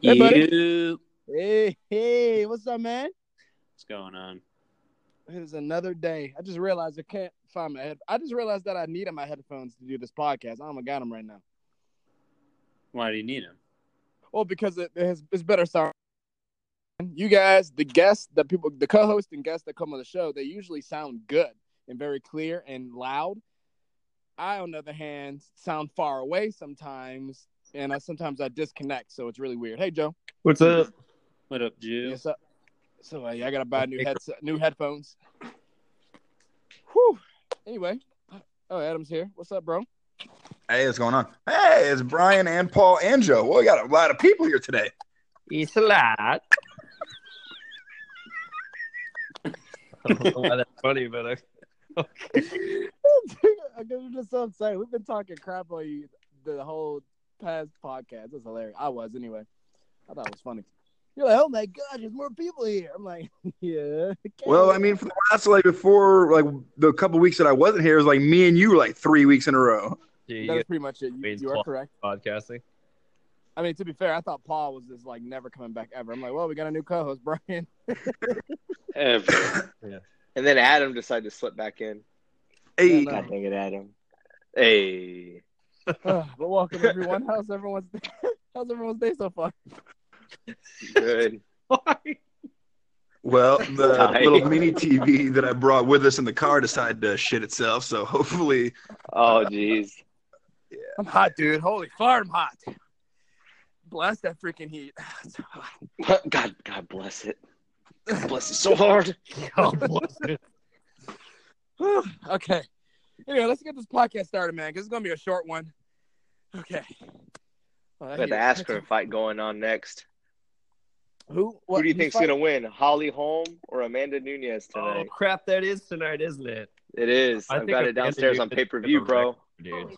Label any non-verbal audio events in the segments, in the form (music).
Hey, buddy. Hey, hey, what's up, man? What's going on? It's another day. I just realized I can't find my head. I just realized that I needed my headphones to do this podcast. I don't got them right now. Why do you need them? Well, because it, it has, it's better sound. You guys, the guests, the people, the co-host and guests that come on the show, they usually sound good and very clear and loud. I, on the other hand, sound far away sometimes, and I sometimes I disconnect, so it's really weird. Hey, Joe. What's up? What up, Joe? Yes, sir. So uh, yeah, I gotta buy new headset, new headphones. Whew. Anyway, oh Adam's here. What's up, bro? Hey, what's going on? Hey, it's Brian and Paul and Joe. Well, we got a lot of people here today. It's a lot. (laughs) I don't know why that's funny, but I, (laughs) (laughs) I'm just so excited. We've been talking crap on you the whole past podcast. That's hilarious. I was anyway. I thought it was funny. You're like, oh my god, there's more people here. I'm like, (laughs) yeah. okay. Well, I mean, for the last like before like the couple weeks that I wasn't here, it was like me and you like three weeks in a row. yeah, that's pretty much it. You, you are correct. podcasting. I mean, to be fair, I thought Paul was just like never coming back ever. I'm like, well, we got a new co-host, Brian. (laughs) Ever. (laughs) Yeah. And then Adam decided to slip back in. Hey, Yeah. God dang it, Adam. Hey. Uh, but welcome everyone. How's everyone's day? (laughs) how's everyone's day so far? Good. well, (laughs) the Hi. little mini TV that I brought with us in the car decided to shit itself. So hopefully, Oh, jeez. I'm hot, dude. Holy fart, I'm hot. Bless that freaking heat. (sighs) God, God bless it. God bless it so hard. (laughs) (sighs) okay. Anyway, let's get this podcast started, man, because it's gonna be a short one. Okay. Oh, that We got the heat- Asker fight going on next. Who? What, Who do you who's think's fighting? gonna win? Holly Holm or Amanda Nunes oh, tonight? Oh crap! That is tonight, isn't it, It is. I I've think got it Amanda downstairs on pay per view, is bro. dude?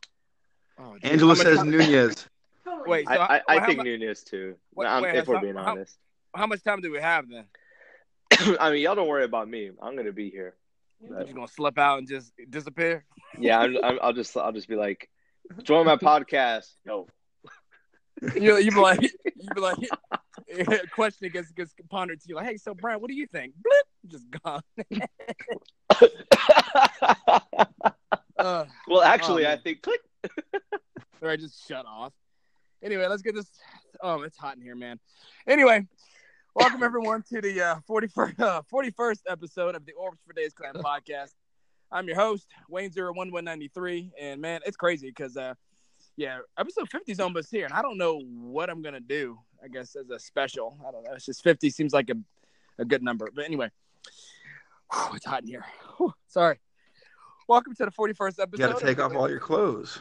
Oh, dude. Angela How much says time- Nunes. (laughs) Wait, so I, I, I how think mu- Nunes too. Wait, No, wait, if we're being how- honest. how much time do we have then? (coughs) I mean, y'all don't worry about me. I'm gonna be here. You're just gonna slip out and just disappear? Yeah, I'm, I'm, I'll just I'll just be like, join my podcast. No. (laughs) You you be like you be like a question gets gets pondered to you like, hey, so Brian, what do you think? Blip, just gone. (laughs) Uh, well, actually, Oh, I think click. or I just shut off. Anyway, let's get this. Oh, it's hot in here, man. Anyway, welcome everyone to the uh, 41st, uh, 41st episode of the Orbs for Days Clan podcast. I'm your host, Wayne Zero One One Ninety Three, and man, it's crazy because uh, yeah, episode 50 is almost here, and I don't know what I'm gonna do. I guess as a special, I don't know. It's just 50 seems like a a good number, but anyway, whew, it's hot in here. Whew, sorry. Welcome to the 41st episode. You got to take off all your clothes.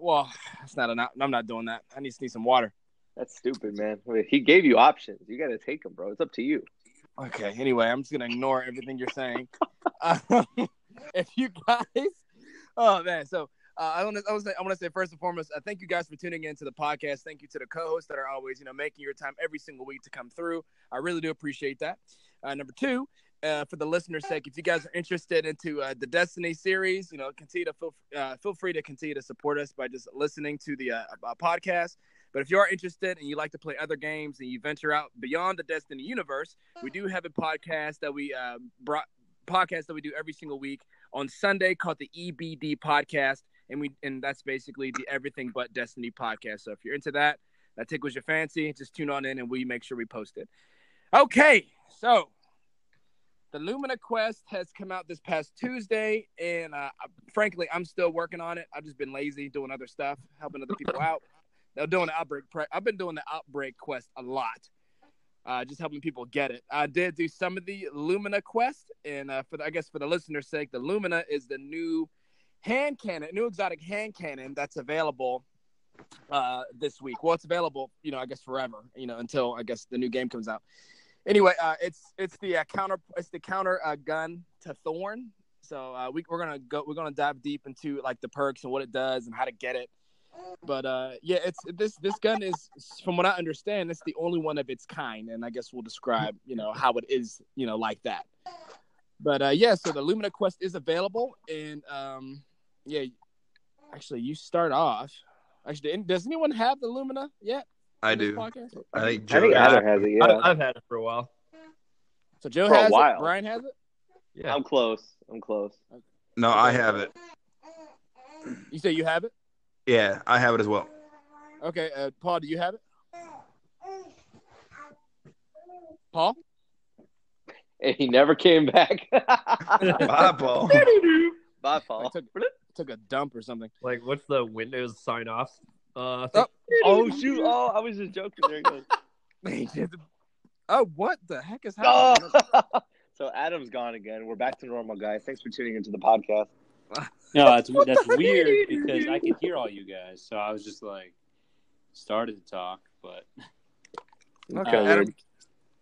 Well, that's not enough. I'm not doing that. I need to need some water. That's stupid, man. He gave you options. You got to take them, bro. It's up to you. Okay. Anyway, I'm just gonna ignore everything you're saying. (laughs) Um, (laughs) if you guys, oh man, so uh, I want to I want to say, I want to say first and foremost, uh, thank you guys for tuning in to the podcast. Thank you to the co-hosts that are always you know making your time every single week to come through. I really do appreciate that. Uh, number two. Uh, for the listeners' sake, if you guys are interested into uh, the Destiny series, you know, continue to feel uh, feel free to continue to support us by just listening to the podcast. But if you are interested and you like to play other games and you venture out beyond the Destiny universe, we do have a podcast that we uh, brought podcast that we do every single week on Sunday called the EBD podcast, and we and that's basically the Everything But Destiny podcast. So if you're into that, that tickles your fancy, just tune on in and we make sure we post it. Okay, so the Lumina Quest has come out this past Tuesday, and uh, frankly, I'm still working on it. I've just been lazy doing other stuff, helping other people (laughs) out. Now doing the outbreak. Pre- I've been doing the outbreak quest a lot, uh, just helping people get it. I did do some of the Lumina quest, and uh, for the, I guess for the listener's sake, the Lumina is the new hand cannon, new exotic hand cannon that's available uh, this week. Well, it's available, you know, I guess forever, you know, until I guess the new game comes out. Anyway, uh, it's it's the uh, counter it's the counter uh, gun to Thorn. So uh, we, we're gonna go we're gonna dive deep into like the perks and what it does and how to get it. But uh, yeah, it's this this gun is from what I understand, it's the only one of its kind, and I guess we'll describe you know how it is you know like that. But uh, yeah, so the Lumina Quest is available, and um, yeah, actually you start off. Actually, does anyone have the Lumina yet? I do. podcast? I think I Joe. think has it. has it. Yeah, I, I've had it for a while. So Joe For a has it. Brian has it. Yeah. I'm close. I'm close. No, I have it. You say you have it. Yeah, I have it as well. Okay, uh, Paul, do you have it? Paul. And he never came back. (laughs) Bye, Paul. (laughs) Bye, I Paul. took, took a dump or something. Like, what's the Windows sign off? Uh, Oh. Oh shoot! Oh, I was just joking. There he goes. (laughs) oh, what the heck is happening? Oh. so Adam's gone again. We're back to normal, guys. Thanks for tuning into the podcast. (laughs) No, that's that's weird because I could hear all you guys, so I was just like started to talk, but (laughs) Okay, Uh, Adam.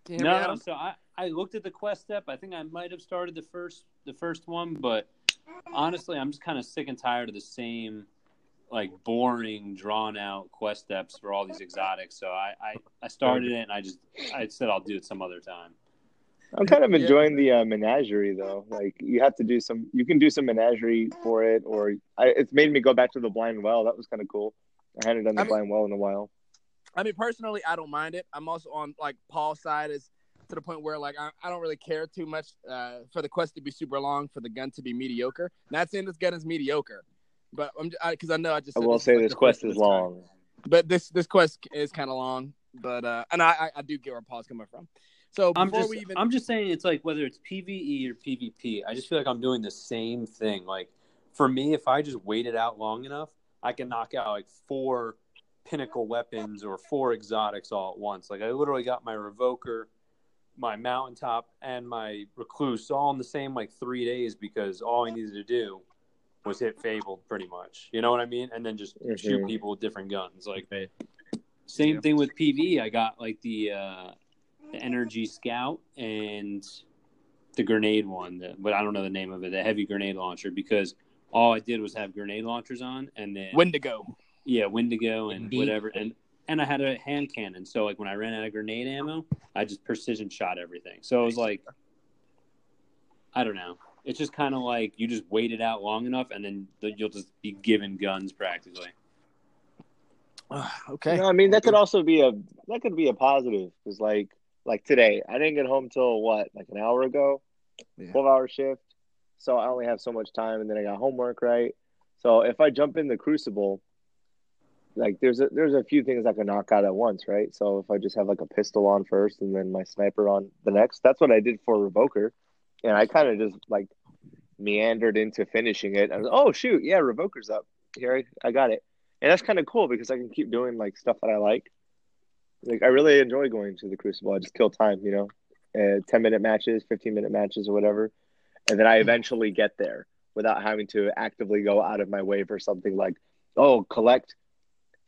Can you hear me, no. Adam? So I I looked at the quest step. I think I might have started the first the first one, but honestly, I'm just kind of sick and tired of the same like boring, drawn out quest steps for all these exotics. So I I, I started it and I just I said I'll do it some other time. I'm kind of Yeah. enjoying the uh, menagerie though. Like you have to do some, you can do some menagerie for it, or I, it's made me go back to the blind well. That was kind of cool. I hadn't done the I mean- blind well in a while. I mean, personally, I don't mind it. I'm also on like Paul's side is to the point where like I, I don't really care too much uh, for the quest to be super long, for the gun to be mediocre. Not saying this gun is mediocre, but I'm because I, know I just I will is, say like, this quest is long. but this this quest is kind of long. But uh, and I, I I do get where Paul's coming from. So I'm just we even I'm just saying it's like whether it's PVE or PvP, I just feel like I'm doing the same thing. Like for me, if I just wait it out long enough, I can knock out like four pinnacle weapons or four exotics all at once. Like I literally got my revoker, my mountaintop, and my recluse all in the same like three days because all I needed to do was hit fabled pretty much. You know what I mean? And then just shoot Mhm. people with different guns. Like same Yeah. thing with PV. I got like the uh, the energy scout and the grenade one, the, but I don't know the name of it, the heavy grenade launcher, because all I did was have grenade launchers on, and then Wendigo. yeah, Wendigo and Indeed. whatever, and and I had a hand cannon. So like when I ran out of grenade ammo, I just precision shot everything. So it was like, I don't know. It's just kind of like you just wait it out long enough, and then the, you'll just be given guns practically. Ah, okay. No, I mean that could also be a that could be a positive because like like today I didn't get home till what like an hour ago, Yeah. twelve hour shift, so I only have so much time, and then I got homework right. So if I jump in the Crucible, like there's a there's a few things I can knock out at once, right? So if I just have like a pistol on first and then my sniper on the next, that's what I did for Revoker, and I kind of just like meandered into finishing it. I was oh shoot, yeah, Revoker's up here, I, I got it, and that's kind of cool because I can keep doing like stuff that I like. Like I really enjoy going to the Crucible. I just kill time, you know, uh, ten minute matches, fifteen minute matches, or whatever, and then I eventually get there without having to actively go out of my way for something like, oh, collect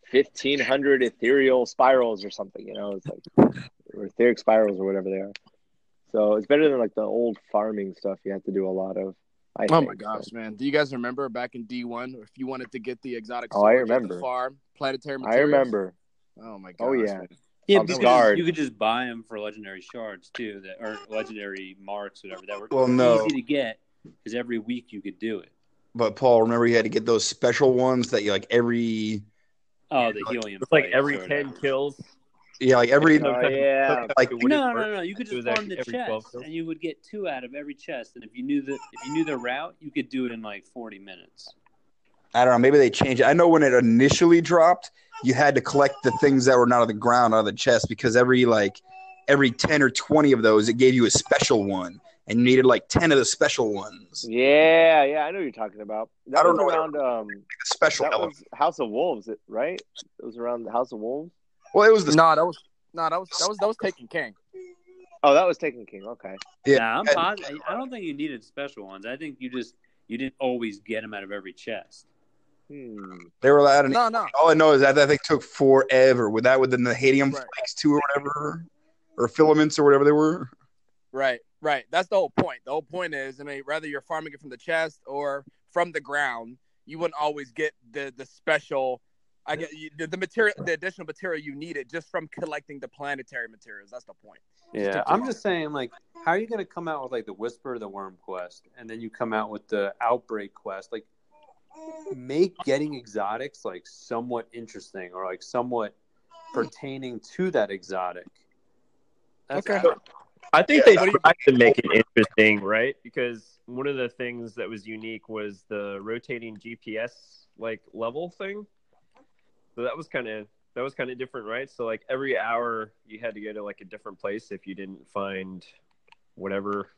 fifteen hundred ethereal spirals or something. You know, it's like (laughs) or etheric spirals or whatever they are. So it's better than like the old farming stuff. You have to do a lot of. I Oh think, my gosh, so. man! Do you guys remember back in D one, if you wanted to get the exotic Oh, I remember. farm planetary I remember. Oh my god. Oh, yeah. man. Yeah, I'm because scarred. you could just buy them for legendary shards too, that or legendary marks, whatever. That were Well, no. easy to get because every week you could do it. But Paul, remember you had to get those special ones that you like every Oh, the helium. It's like every ten whatever. kills. yeah, like every Oh, yeah. like No, no, no, no. You could just was farm the every 12 chest, and you would get two out of every chest. And if you knew the if you knew the route, you could do it in like forty minutes. I don't know, maybe they changed it. I know when it initially dropped, you had to collect the things that were not on the ground out of the chest because every like every ten or twenty of those it gave you a special one. And you needed like ten of the special ones. Yeah, yeah, I know what you're talking about. That I don't was know around um A special that element. was House of Wolves, right? It was around the House of Wolves. Well, it was the No, that was no, that was that was that was Taken King. Oh, that was Taken King. Okay. Yeah. Nah, I'm and- positive. I don't think you needed special ones. I think you just you didn't always get them out of every chest. Hmm. they were allowed. No, no. All I know is that that thing took forever. With that, within the helium Right. flakes too, or whatever, or filaments or whatever they were. Right, right. That's the whole point. The whole point is, I mean, whether you're farming it from the chest or from the ground, you wouldn't always get the the special. I get the, the material, the additional material you needed just from collecting the planetary materials. That's the point. Yeah, Stick I'm just saying, like, how are you going to come out with like the Whisper of the Worm quest, and then you come out with the Outbreak quest? Like, make getting exotics like somewhat interesting or like somewhat pertaining to that exotic. That's Okay. out. I think Yeah, they what you- tried to make it interesting, right? Because one of the things that was unique was the rotating GPS like level thing. So that was kind of that was kind of different, right? So like every hour you had to go to like a different place if you didn't find whatever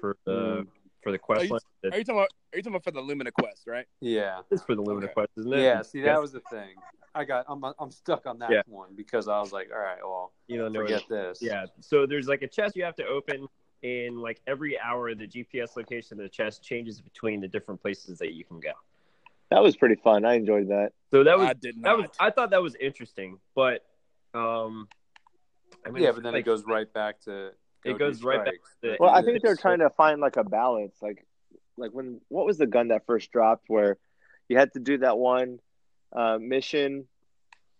for the mm. For the quest Are you- Are you talking about? Are you talking about for the Lumina quest, right? Yeah. It's for the Lumina Okay. quest, isn't it? Yeah, see that Yes. was the thing. I got I'm I'm stuck on that Yeah. one because I was like, all right, well, you don't know. forget this. Yeah. So there's like a chest you have to open, and like every hour, the GPS location of the chest changes between the different places that you can go. That was pretty fun. I enjoyed that. So that was I did that not. was I thought that was interesting, but um, I mean, yeah, but then like it goes right back to It goes right back strikes. to- Well, I think they're it's- trying to find like a balance. Like, like when what was the gun that first dropped where you had to do that one uh, mission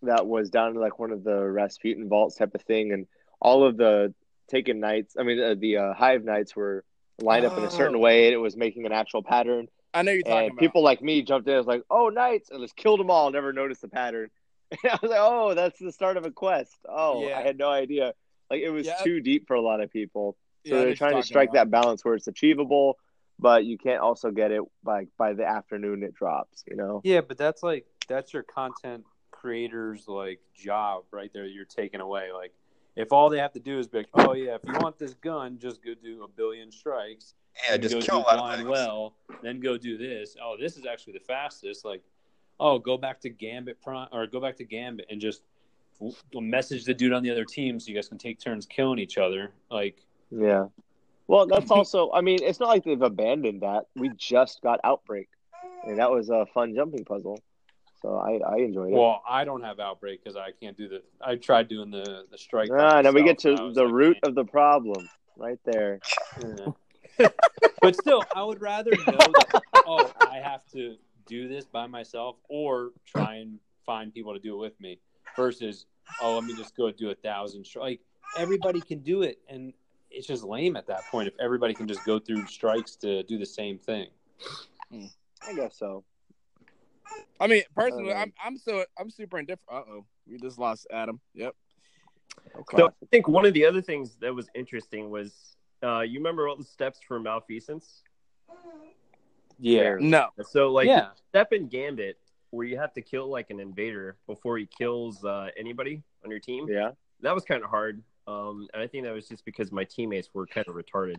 that was down to like one of the Rasputin vaults type of thing, and all of the taken knights. I mean, uh, the uh, hive knights were lined up in a certain Oh. way, and it was making an actual pattern. I know you're talking And about. people like me jumped in. I was like, "Oh, knights!" and just killed them all. Never noticed the pattern. (laughs) And I was like, "Oh, that's the start of a quest." Oh, Yeah. I had no idea. Like it was Yeah. too deep for a lot of people. So know they're trying to strike that balance where it's achievable, but you can't also get it by by the afternoon it drops. You know? Yeah, but that's like that's your content creator's like job right there. You're taking away like if all they have to do is be like, oh yeah, if you want this gun, just go do a billion strikes. Yeah, just go kill do a lot of well, then go do this. Oh, this is actually the fastest. Like, oh, go back to Gambit Prime or go back to Gambit and just w- message the dude on the other team so you guys can take turns killing each other. Like, Yeah. Well, that's also. I mean, it's not like they've abandoned that. We just got Outbreak, and that was a fun jumping puzzle. So I I enjoyed it. well, I don't have outbreak because I can't do the. I tried doing the the strike. ah, now we get to and I was the like, root man, of the problem right there. Yeah. but still, I would rather know that, oh, I have to do this by myself or try and find people to do it with me versus, oh, let me just go do a thousand. stri- Like, everybody can do it. And it's just lame at that point if everybody can just go through strikes to do the same thing. I guess so. I mean, personally, I'm I'm so I'm super indifferent. Uh oh, we just lost Adam. Yep. So I think one of the other things that was interesting was uh, you remember all the steps for malfeasance. Yeah. No. So like yeah. step and Gambit where you have to kill like an invader before he kills uh, anybody on your team. Yeah. That was kind of hard. Um, and I think that was just because my teammates were kind of retarded.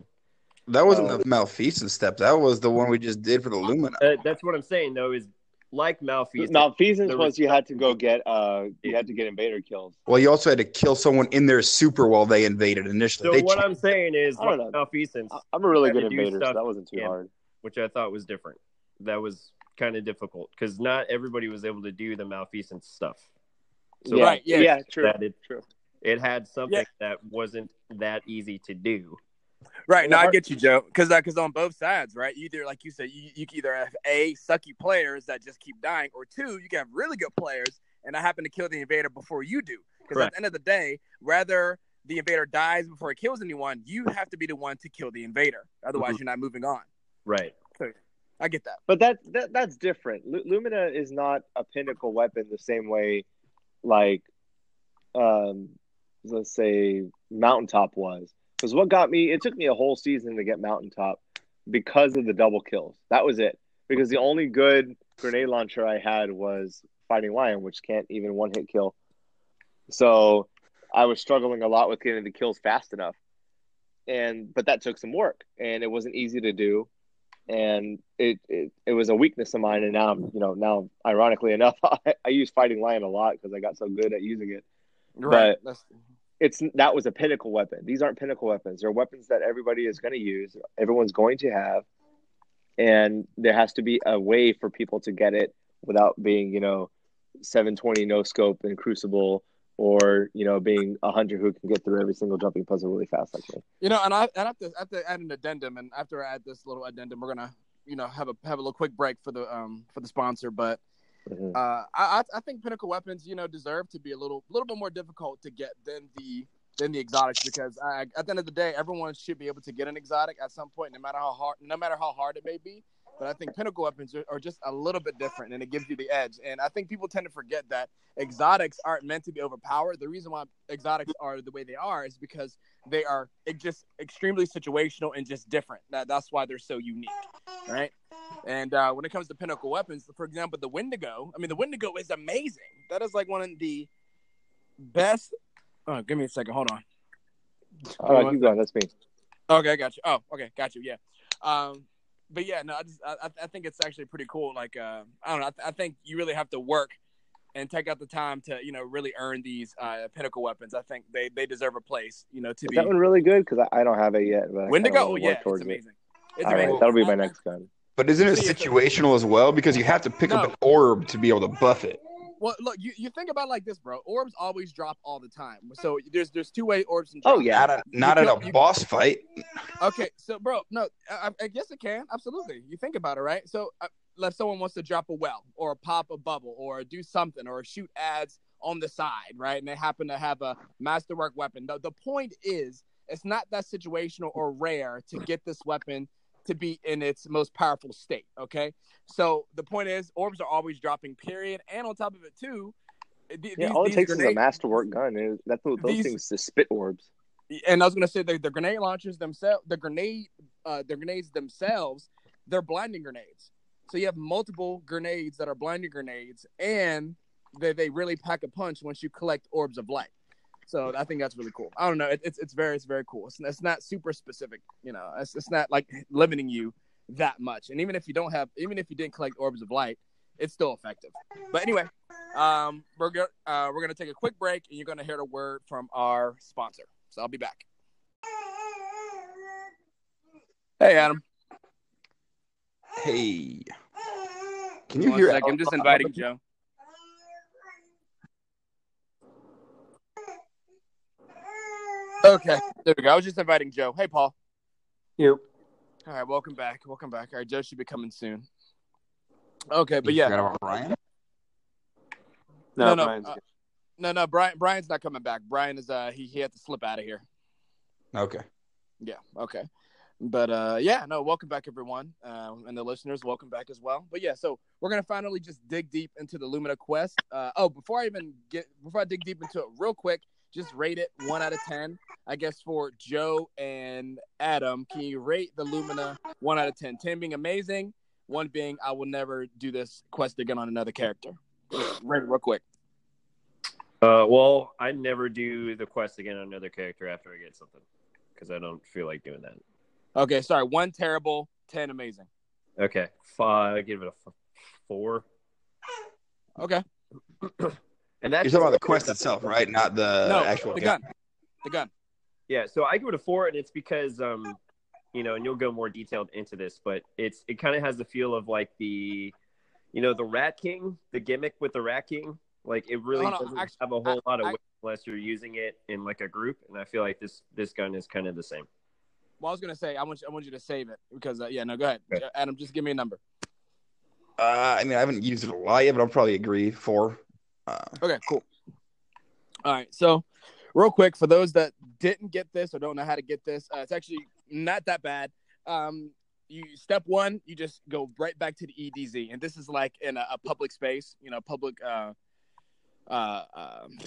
That wasn't Oh. the malfeasance step. That was the one we just did for the Lumina. Uh, that's what I'm saying though is like malfeasance. Malfeasance was you had to go get uh you had to get invader kills. Well, you also had to kill someone in their super while they invaded initially. so they what cha- I'm saying is I don't like know. malfeasance, I- I'm a really good do invader, so that wasn't too yeah. hard. which I thought was different. That was kind of difficult because not everybody was able to do the malfeasance stuff. So yeah, Right, yeah. yeah, true, it, true. it had something Yeah. that wasn't that easy to do. Right. No, Yeah, I get you, Joe. Because because on both sides, right? Either like you said, you, you can either have a sucky players that just keep dying, or two, you can have really good players and I happen to kill the invader before you do. Because at the end of the day, rather the invader dies before it kills anyone, you have to be the one to kill the invader. Otherwise, Mhm. you're not moving on. Right. I get that. But that, that that's different. Lu- Lumina is not a pinnacle weapon the same way, like, um, let's say Mountaintop was. Because what got me, it took me a whole season to get Mountaintop because of the double kills. That was it. Because the only good grenade launcher I had was Fighting Lion, which can't even one hit kill. So I was struggling a lot with getting the kills fast enough. And but that took some work and it wasn't easy to do and it, it it was a weakness of mine. And now I'm, you know now ironically enough (laughs) I, I use fighting lion a lot because I got so good at using it. Right. That's, it's that was a pinnacle weapon. These aren't pinnacle weapons. They're weapons that everybody is going to use everyone's going to have. And there has to be a way for people to get it without being you know 720 no scope and crucible or you know being a hunter who can get through every single jumping puzzle really fast like me you know, and I, I have to I have to add an addendum, and after I add this little addendum, we're gonna you know have a have a little quick break for the um for the sponsor, but Mhm. uh, I I- I think pinnacle weapons you know deserve to be a little little bit more difficult to get than the than the exotics because I, at the end of the day, everyone should be able to get an exotic at some point, no matter how hard no matter how hard it may be. But I think pinnacle weapons are, are just a little bit different, and it gives you the edge. And I think people tend to forget that exotics aren't meant to be overpowered. The reason why exotics are the way they are is because they are just extremely situational and just different. That, that's why they're so unique, right? And uh, when it comes to pinnacle weapons, for example, the Wendigo. I mean, the Wendigo is amazing. That is like one of the best. Oh, give me a second. Hold on. All right, keep going. That's me. Okay, I got you. Oh, okay, got you. Yeah. Um, but yeah, no, I just I, I think it's actually pretty cool. Like, uh, I don't know. I, I think you really have to work and take out the time to you know really earn these uh, pinnacle weapons. I think they they deserve a place. You know, to Is be that one really good? Because I, I don't have it yet. But I Wendigo. Oh, yeah, it's towards it. amazing. It's All right, amazing. that'll be my next gun. But isn't it See, it's a- situational as well? Because you have to pick up an orb to be able to buff it. Well, look, you, you think about it like this, bro. Orbs always drop all the time. So there's there's two way orbs drop. Oh, yeah. Not, not at a you- boss fight. Okay, so bro, no, I, I guess it can absolutely. You think about it, right? So, uh, if someone wants to drop a well, or pop a bubble, or do something, or shoot ads on the side, right? And they happen to have a masterwork weapon. The, the point is, it's not that situational or rare to get this weapon to be in its most powerful state. Okay, so the point is, orbs are always dropping. Period. And on top of it, too. th- Yeah, these- all it these takes is a masterwork gun. That's what those These- things to spit orbs. and I was gonna say the, the grenade launchers themselves, the grenade, uh, the grenades themselves, they're blinding grenades. So you have multiple grenades that are blinding grenades, and they, they really pack a punch once you collect orbs of light. So I think that's really cool. I don't know, it, it's it's very it's very cool. It's, it's not super specific, you know. It's it's not like limiting you that much. And even if you don't have, even if you didn't collect orbs of light, it's still effective. But anyway, um, we're go- uh, we're gonna take a quick break, and you're gonna hear the word from our sponsor. So I'll be back. Hey, Adam. Hey. Can you One hear sec, I'm just inviting Joe. Okay, there we go. I was just inviting Joe. Hey, Paul. Yep. All right, welcome back. Welcome back. All right, Joe should be coming soon. Okay, but You yeah, forgot about Brian? No, No, no, Brian's uh, no, no. Brian, Brian's not coming back. Brian is uh, he he had to slip out of here. Okay. Yeah. Okay. But uh, yeah, no. Welcome back, everyone, um, and the listeners. Welcome back as well. But yeah, so we're gonna finally just dig deep into the Lumina Quest. Uh, oh, before I even get before I dig deep into it, real quick, just rate it one out of ten. I guess for Joe and Adam, can you rate the Lumina one out of ten? Ten being amazing, one being I will never do this quest again on another character. Rate it real quick. Uh, well, I never do the quest again on another character after I get something because I don't feel like doing that. Okay, sorry. One terrible, ten amazing. Okay, five. I give it a f- four. Okay. (clears throat) And that's You're talking about the quest itself, right? Not the no, actual the game. gun. The gun. Yeah, so I give it a four, and it's because um, you know, and you'll go more detailed into this, but it's it kind of has the feel of like the, you know, the Rat King, the gimmick with the Rat King. Like it really No, no, doesn't actually, have a whole I- lot of I- weight unless you're using it in like a group, and I feel like this this gun is kind of the same. Well, I was gonna say I want you, I want you to save it because uh, yeah, no, go ahead, Okay. Adam. Just give me a number. Uh, I mean, I haven't used it a lot yet, but I'll probably agree. Four. Uh, Okay, cool. All right, so real quick for those that didn't get this or don't know how to get this, uh, it's actually not that bad. Um, you step one, you just go right back to the EDZ, and this is like in a, a public space, you know, public, uh, uh, um,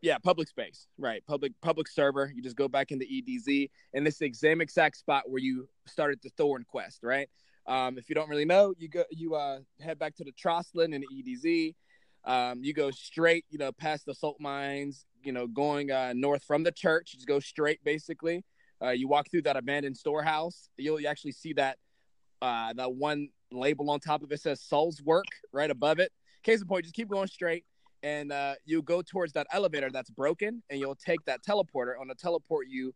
yeah, public space, right? Public public server. You just go back into EDZ, and it's the same exact spot where you started the Thorn quest, right? Um, if you don't really know, you go you uh head back to the Trostland and the EDZ. Um, you go straight, you know, past the salt mines, you know, going uh, north from the church. Just go straight, basically. Uh, you walk through that abandoned storehouse. You'll you actually see that uh, that one label on top of it says "Souls Work" right above it. Case in point, just keep going straight, and uh, you go towards that elevator that's broken, and you'll take that teleporter. On the teleport you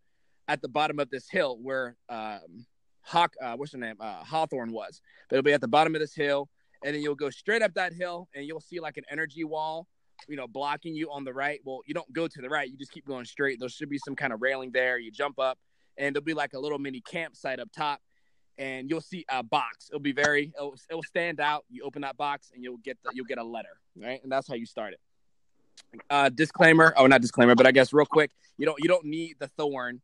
at the bottom of this hill where um, Hawk, uh, what's her name, uh, Hawthorne was. But it'll be at the bottom of this hill, and then you'll go straight up that hill, and you'll see like an energy wall, you know, blocking you on the right. Well, you don't go to the right; you just keep going straight. There should be some kind of railing there. You jump up, and there'll be like a little mini campsite up top, and you'll see a box. It'll be very, it'll, it'll stand out. You open that box, and you'll get the, you'll get a letter, right? And that's how you start it. Uh, disclaimer. Oh, not disclaimer, but I guess real quick, you don't you don't need the thorn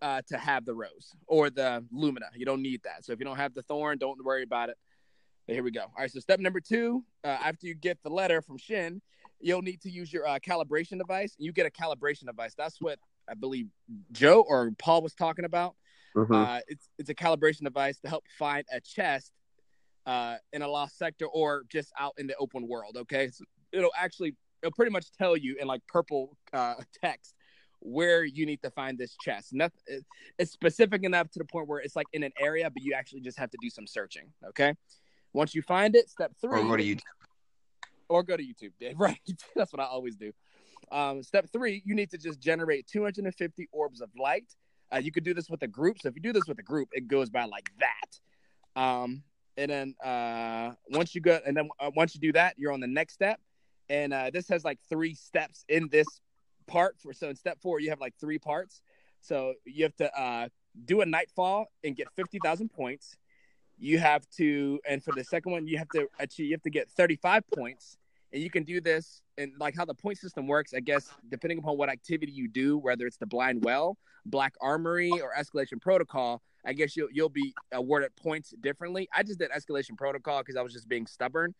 uh, to have the rose or the lumina. You don't need that. So if you don't have the thorn, don't worry about it. Here we go. All right. So step number two, uh, after you get the letter from Shin, you'll need to use your uh, calibration device. You get a calibration device. That's what I believe Joe or Paul was talking about. Mhm. Uh, it's it's a calibration device to help find a chest uh, in a lost sector or just out in the open world. Okay, so it'll actually it'll pretty much tell you in like purple uh, (laughs) text where you need to find this chest. Nothing, it's specific enough to the point where it's like in an area, but you actually just have to do some searching. Okay, once you find it, step three Or go to YouTube. or go to YouTube. (laughs) Right. That's what I always do. Um, step three, you need to just generate 250 orbs of light. Uh, you could do this with a group. So if you do this with a group, it goes by like that. Um, and then uh, once you go, and then uh, once you do that, you're on the next step. And uh, this has like three steps in this part. For so in step four, you have like three parts. So you have to uh, do a nightfall and get 50,000 points. You have to, and for the second one, you have to achieve, you have to get 35 points and you can do this and like how the point system works i guess depending upon what activity you do whether it's the blind well black armory or escalation protocol i guess you'll you'll be awarded points differently i just did escalation protocol because i was just being stubborn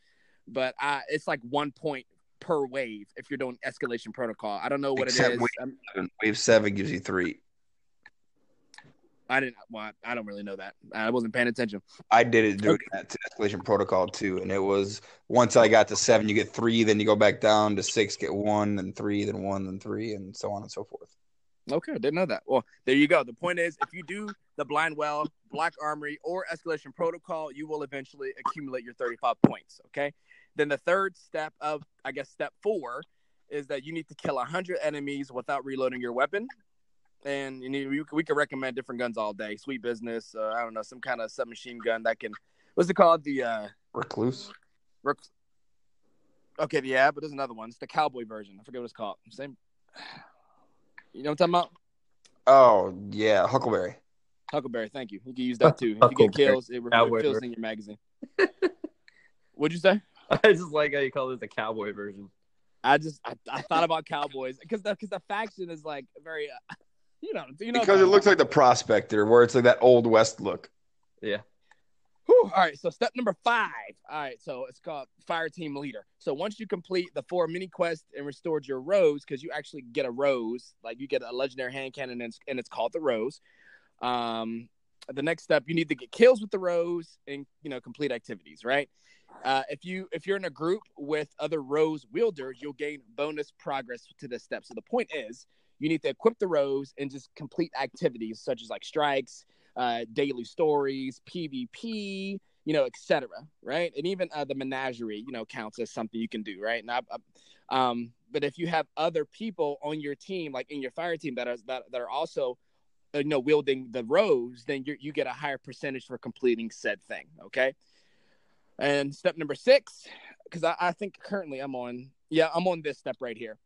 but uh, it's like one point per wave if you're doing escalation protocol i don't know what Except it is wave seven. Wave seven gives you three. I didn't well i don't really know that i wasn't paying attention I did it doing Okay. that escalation protocol too, and it was once I got to seven, you get three, then you go back down to six, get one, then three, then one, then three, and so on and so forth. Okay, I didn't know that. Well, there you go. The point is, if you do the blind well, black armory, or escalation protocol, you will eventually accumulate your 35 points. Okay. Then the third step of, I guess, step four is that you need to kill 100 enemies without reloading your weapon. And you need, we, we can recommend different guns all day. Sweet business. Uh, I don't know, some kind of submachine gun that can, what's it called? The, uh, Recluse. rec- okay, yeah, but there's another one. It's the cowboy version. I forget what it's called. Same. You know what I'm talking about? Oh yeah, Huckleberry. Huckleberry, thank you. You can use that too. If you get kills, it Cowboy refills in your magazine. (laughs) What'd you say? I just like how you call it the cowboy version. I just I, I thought about cowboys because the because the faction is like very, uh, you know, you know. Because it looks like the prospector, where it's like that old west look. Yeah. Whew. All right, so step number five. All right, so it's called Fire Team Leader. So once you complete the four mini quests and restored your rose, because you actually get a rose, like you get a legendary hand cannon, and it's, and it's called the rose. Um, the next step, you need to get kills with the rose and you know complete activities. Right. Uh, if you if you're in a group with other rose wielders, you'll gain bonus progress to this step. So the point is, you need to equip the rose and just complete activities such as like strikes, uh, daily stories, PvP, you know, etc. Right, and even uh, the menagerie, you know, counts as something you can do. Right, and I, I- um, but if you have other people on your team, like in your fire team, that are that, that are also, uh, you know, wielding the rose, then you you get a higher percentage for completing said thing. Okay, and step number six, because I, I think currently I'm on, yeah, I'm on this step right here.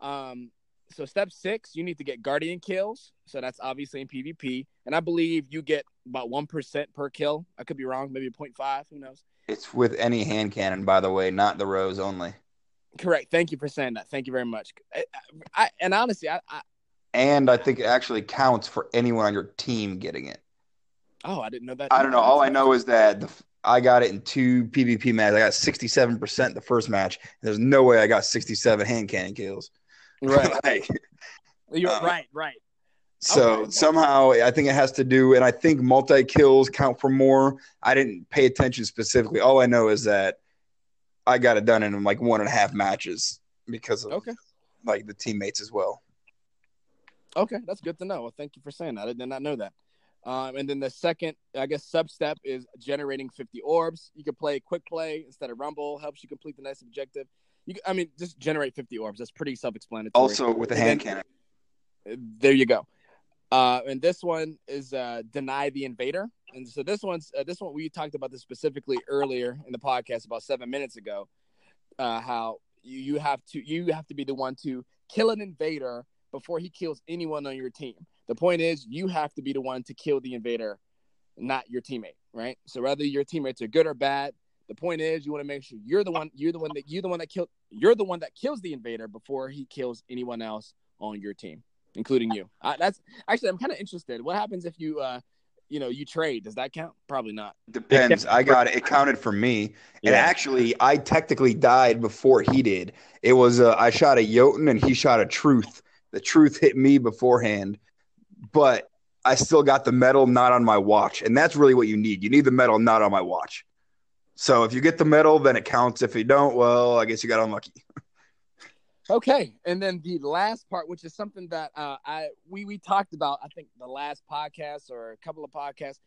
Um, so step six, you need to get guardian kills. So that's obviously in PvP, and I believe you get about one percent per kill. I could be wrong, maybe 0.5, Who knows? It's with any hand cannon, by the way, not the rose only. Correct. Thank you for saying that. Thank you very much. I, I, and honestly, I, I And I think it actually counts for anyone on your team getting it. oh, I didn't know that. I don't know. All I know is that the, I got it in two PvP matches. I got 67% the first match. There's no way I got 67 hand cannon kills. Right. (laughs) Like, You're Uh, right. Right. so Okay. somehow I think it has to do, and I think multi kills count for more. I didn't pay attention specifically. All I know is that I got it done in like one and a half matches because of Okay. like the teammates as well. Okay, that's good to know. Well, thank you for saying that. I did not know that. Um, and then the second, I guess, sub step is generating 50 orbs. You can play quick play instead of rumble. Helps you complete the next objective. You, I mean, just generate 50 orbs. That's pretty self-explanatory. Also with a hand cannon. there you go. Uh, and this one is uh, deny the invader. And so this one's uh, this one we talked about this specifically earlier in the podcast about seven minutes ago. Uh, how you, you have to you have to be the one to kill an invader before he kills anyone on your team. The point is you have to be the one to kill the invader, not your teammate, right? So whether your teammates are good or bad, the point is you want to make sure you're the one you're the one that you're the one that kill you're the one that kills the invader before he kills anyone else on your team. including you. I, that's actually I'm kind of interested. What happens if you uh you know you trade? Does that count? Probably not. Depends. I got it. It counted for me. And actually, I technically died before he did. It was uh, I shot a Jotun and he shot a Truth. The Truth hit me beforehand, but I still got the medal not on my watch, and that's really what you need. You need the medal not on my watch. So if you get the medal, then it counts. If you don't, well, I guess you got unlucky. Okay, and then the last part, which is something that uh, I we we talked about, I think the last podcast or a couple of podcasts.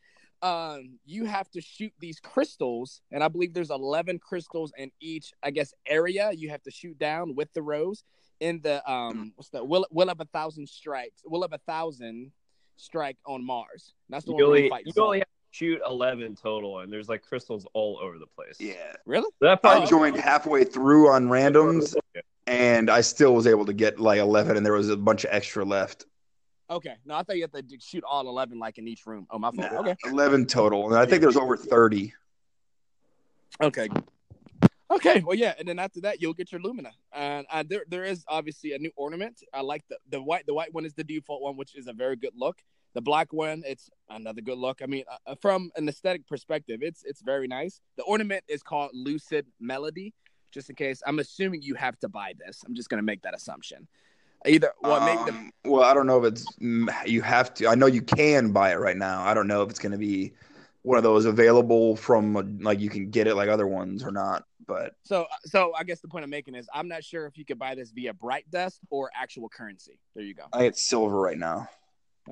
Um, you have to shoot these crystals, and I believe there's 11 crystals in each, I guess, area. You have to shoot down with the rose in the um, what's that? Will will of a thousand strikes, will of a thousand strike on Mars. That's the You one only, we fight. you Zod. only have to shoot 11 total, and there's like crystals all over the place. Yeah, really? That I joined halfway through on randoms, and I still was able to get like eleven, and there was a bunch of extra left. Okay, no, I thought you had to shoot all 11 like in each room. Oh, my fault. Nah, Okay. eleven total, and I think there's over thirty. Okay. Okay. Well, yeah, and then after that, you'll get your Lumina, and uh, there there is obviously a new ornament. I like the the white. The white one is the default one, which is a very good look. The black one, it's another good look. I mean, uh, from an aesthetic perspective, it's it's very nice. The ornament is called Lucid Melody. Just in case, I'm assuming you have to buy this. I'm just gonna make that assumption. Either well, maybe the Um, well, I don't know if it's you have to. I know you can buy it right now. I don't know if it's going to be one of those available from uh, like you can get it like other ones or not. But So, so I guess the point I'm making is I'm not sure if you could buy this via Bright Dust or actual currency. There you go. I think it's silver right now.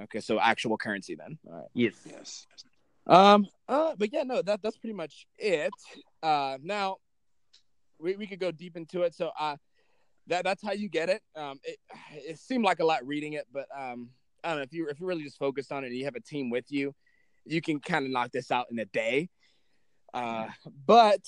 Okay, so actual currency then. All right. yes. Yes. Um. Uh. But yeah, no. That that's pretty much it. Uh. Now, we we could go deep into it. So, uh, that that's how you get it. Um. It it seemed like a lot reading it, but um. I don't know if you if you're really just focused on it and you have a team with you, you can kind of knock this out in a day. Uh. But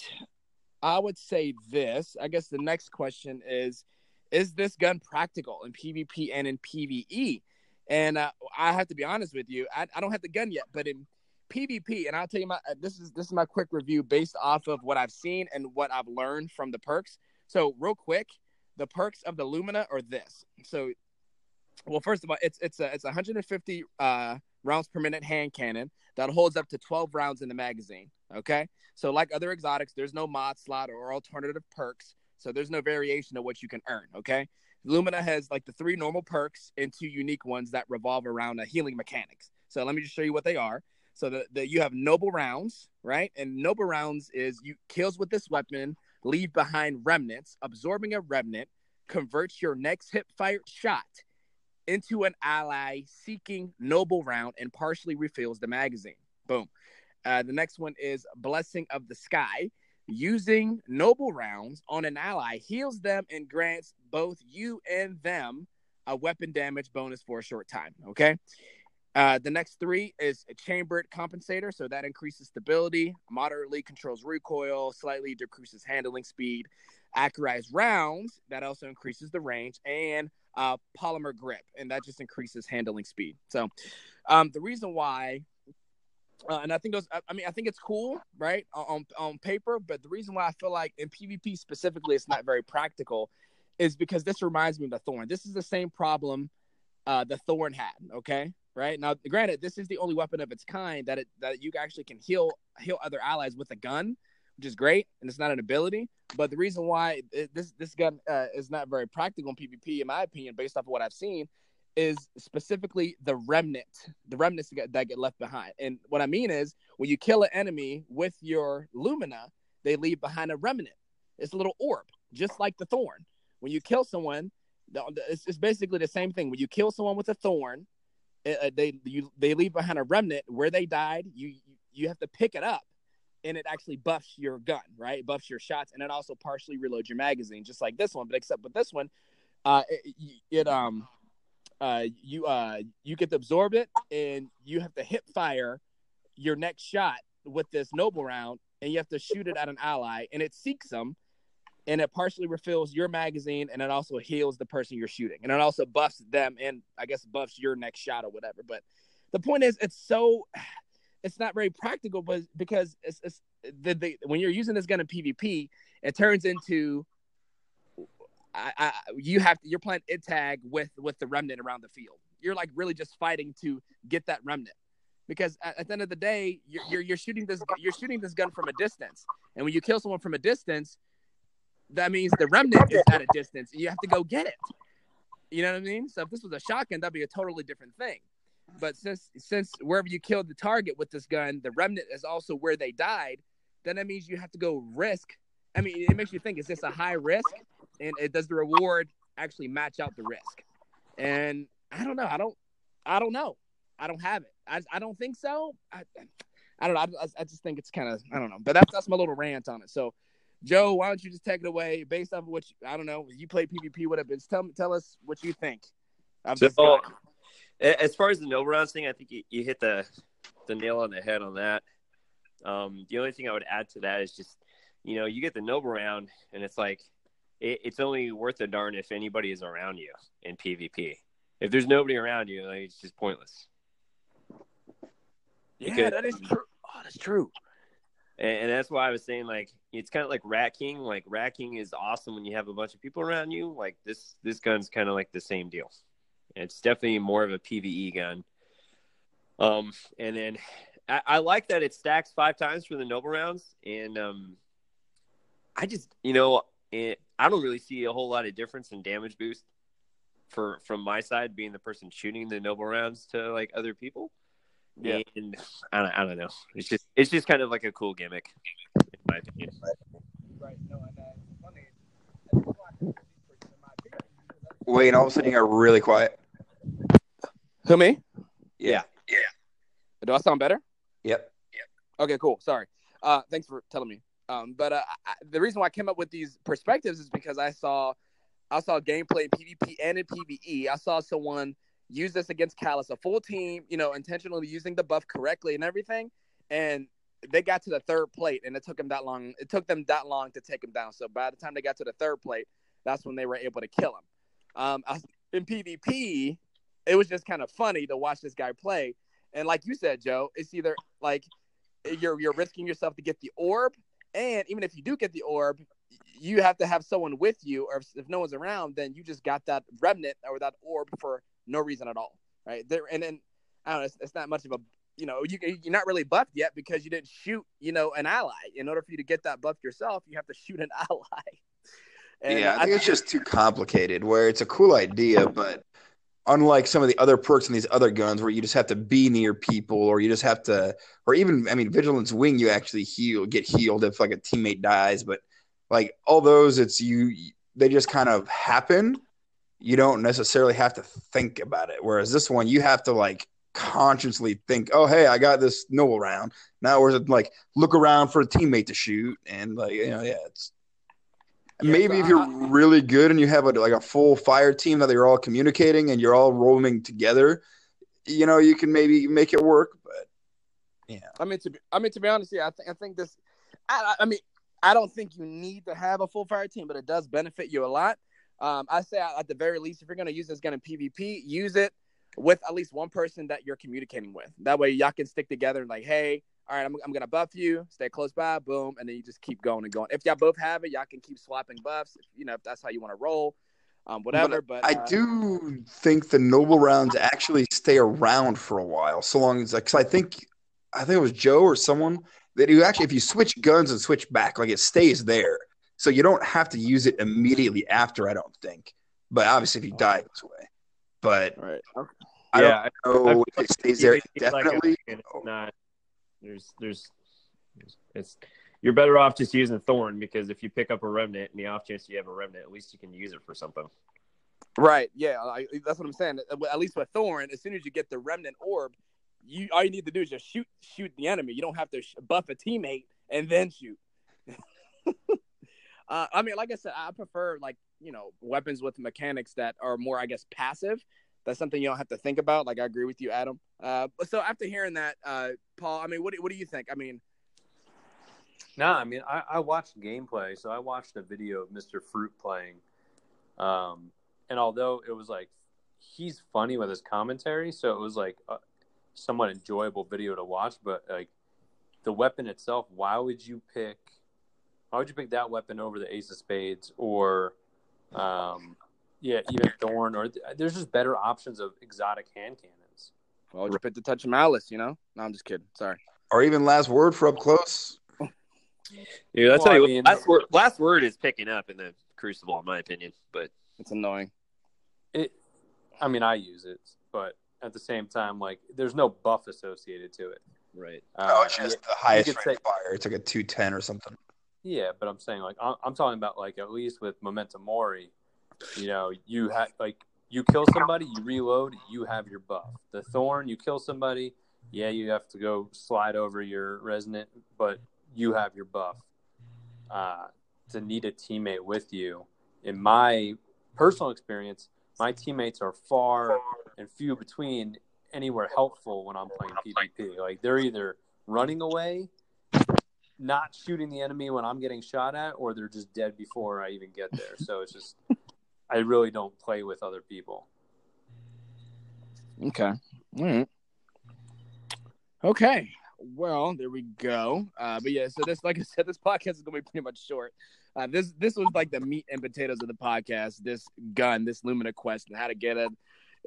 I would say this. I guess the next question is is this gun practical in PvP and in PvE? And uh, I have to be honest with you, I, I don't have the gun yet, but in PvP, and I'll tell you my uh, this is this is my quick review based off of what I've seen and what I've learned from the perks. So real quick, the perks of the Lumina are this. So, well, first of all, it's it's a it's 150 uh, rounds per minute hand cannon that holds up to 12 rounds in the magazine. Okay, so like other exotics, there's no mod slot or alternative perks, so there's no variation of what you can earn. Okay, Lumina has like the three normal perks and two unique ones that revolve around a healing mechanics. So let me just show you what they are. So the, the you have noble rounds, right? And noble rounds is you kills with this weapon, leave behind remnants, absorbing a remnant, converts your next hip fire shot into an ally seeking noble round and partially refills the magazine. Boom. Uh, the next one is blessing of the sky. Using noble rounds on an ally heals them and grants both you and them a weapon damage bonus for a short time. Okay. Uh, the next three is a chambered compensator, so that increases stability, moderately controls recoil, slightly decreases handling speed. Accurized rounds, that also increases the range, and uh, polymer grip, and that just increases handling speed. So, um, the reason why, uh, and I think those, I, I mean, I think it's cool, right, on on paper, but the reason why I feel like in PvP specifically, it's not very practical, is because this reminds me of the Thorn. This is the same problem uh, the Thorn had. Okay, right now, granted, this is the only weapon of its kind that it that you actually can heal heal other allies with a gun, which is great, and it's not an ability. But the reason why it, this this gun uh, is not very practical in PvP, in my opinion, based off of what I've seen, is specifically the remnant, the remnants that get, that get left behind. And what I mean is, when you kill an enemy with your Lumina, they leave behind a remnant. It's a little orb, just like the Thorn. When you kill someone, it's, it's basically the same thing. When you kill someone with a thorn, it, uh, they you they leave behind a remnant where they died. You you, you have to pick it up, and it actually buffs your gun, right? It buffs your shots, and it also partially reloads your magazine, just like this one. But except with this one, uh, it, it um uh you uh you get to absorb it, and you have to hip fire your next shot with this noble round, and you have to shoot it at an ally, and it seeks them and it partially refills your magazine and it also heals the person you're shooting and it also buffs them and i guess buffs your next shot or whatever. But the point is it's so it's not very practical but because it's, it's the, the when you're using this gun in pvp it turns into I, I, you have to, you're playing it tag with with the remnant around the field. You're like really just fighting to get that remnant because at, at the end of the day, you're, you're you're shooting this you're shooting this gun from a distance, and when you kill someone from a distance, that means the remnant is at a distance, and you have to go get it. You know what I mean? So if this was a shotgun, that'd be a totally different thing. But since since wherever you killed the target with this gun, the remnant is also where they died, then that means you have to go risk. I mean, it makes you think: is this a high risk, and it, does the reward actually match out the risk? And I don't know. I don't. I don't know. I don't have it. I, I don't think so. I, I don't know. I, I just think it's kind of I don't know. But that's that's my little rant on it. So, Joe, why don't you just take it away based off of what you, I don't know. You play PvP, whatever. Just tell tell us what you think. So, as far as the noble rounds thing, I think you, you hit the the nail on the head on that. Um, the only thing I would add to that is just, you know, you get the noble round, and it's like, it, it's only worth a darn if anybody is around you in PvP. If there's nobody around you, like, it's just pointless. yeah, because- that is true. Oh, that's true. And, and that's why I was saying like it's kind of like Rat King. Like Rat King is awesome when you have a bunch of people around you. Like this this gun's kind of like the same deal. It's definitely more of a PVE gun. Um, and then I, I like that it stacks five times for the noble rounds, and um, I just you know it, I don't really see a whole lot of difference in damage boost for from my side being the person shooting the noble rounds to like other people. Yeah. And I don't, I don't know. It's just it's just kind of like a cool gimmick, in my opinion. Right. No, and uh, funny. Wait, and all of a sudden you got really quiet. Who me? Yeah. Yeah. Do I sound better? Yep. Okay, cool. Sorry. Uh, thanks for telling me. Um, but uh, I, the reason why I came up with these perspectives is because I saw, I saw gameplay in PvP and in PvE. I saw someone use this against Calus, a full team, you know, intentionally using the buff correctly and everything, and they got to the third plate, and it took them that long. It took them that long to take him down. So by the time they got to the third plate, that's when they were able to kill him. Um, I, in PvP, it was just kind of funny to watch this guy play. And like you said, Joe, it's either like you're you're risking yourself to get the orb, and even if you do get the orb, you have to have someone with you, or if, if no one's around, then you just got that remnant or that orb for no reason at all, right? There, and then I don't know, it's, it's not much of a you know you you're not really buffed yet because you didn't shoot you know an ally. In order for you to get that buff yourself, you have to shoot an (laughs) ally. And yeah, I think it's just too complicated. Where it's a cool idea, but unlike some of the other perks in these other guns, where you just have to be near people, or you just have to, or even I mean, Vigilance Wing, you actually heal, get healed if like a teammate dies. But like all those, it's you. They just kind of happen. You don't necessarily have to think about it. Whereas this one, you have to like consciously think, oh hey, I got this noble round. Now, whereas it like look around for a teammate to shoot, and like you know, yeah, it's Yeah, maybe so if you're I- really good and you have a, like a full fire team that you're all communicating and you're all roaming together, you know, you can maybe make it work. But yeah, I mean to be, I mean to be honest, yeah, I think I think this. I, I I mean, I don't think you need to have a full fire team, but it does benefit you a lot. Um, I say at the very least, if you're going to use this gun in PvP, use it with at least one person that you're communicating with. That way, y'all can stick together and like, hey, all right, I'm, I'm going to buff you, stay close by, boom, and then you just keep going and going. If y'all both have it, y'all can keep swapping buffs. If, you know, if that's how you want to roll, um, whatever. But, I uh, do think the noble rounds actually stay around for a while, so long as because I think I think it was Joe or someone that you actually if you switch guns and switch back, like it stays there, so you don't have to use it immediately after. I don't think, but obviously if you die, it goes away. But All right. Okay. I yeah, don't I know if it stays there PvP like a- definitely. and it's not. There's, there's, it's. You're better off just using Thorn because if you pick up a remnant and the off chance you have a remnant, at least you can use it for something. Right. Yeah. I, that's what I'm saying. At least with Thorn, as soon as you get the remnant orb, you all you need to do is just shoot shoot the enemy. You don't have to buff a teammate and then shoot. (laughs) uh, I mean, like I said, I prefer like you know weapons with mechanics that are more, I guess, passive. That's something you don't have to think about. Like I agree with you, Adam. Uh, so after hearing that, uh, Paul, I mean, what do, what do you think? I mean, No, I mean I, I watched gameplay, so I watched a video of Mr. Fruit playing, um, and although it was like he's funny with his commentary, so it was like a somewhat enjoyable video to watch. But like the weapon itself, why would you pick? Why would you pick that weapon over the Ace of Spades or Um, yeah, even Thorn, or there's just better options of exotic hand cannons. Well, just pick the touch of malice, you know? No, I'm just kidding. Sorry. Or even last word for up close. Dude, I Well, tell you, I mean- last word, last word is picking up in the Crucible, in my opinion. But It's annoying. It, I mean, I use it, but at the same time, like there's no buff associated to it. right, Uh, oh, it's just the highest could rated say- fire. It's like a two ten or something. Yeah, but I'm saying like I'm, I'm talking about like at least with Memento Mori, you know, you have like you kill somebody, you reload, you have your buff. The Thorn, you kill somebody, yeah, you have to go slide over your resonant, but you have your buff. Uh, to need a teammate with you, in my personal experience, my teammates are far and few between anywhere helpful when I'm playing PvP. Like they're either running away not shooting the enemy when I'm getting shot at, or they're just dead before I even get there. So it's just, I really don't play with other people. Okay. All right. Okay. Well, there we go. Uh, but yeah, so this, like I said, this (laughs) podcast is gonna be pretty much short. Uh, this this was like the meat and potatoes of the podcast. This gun, this Lumina quest, and how to get it,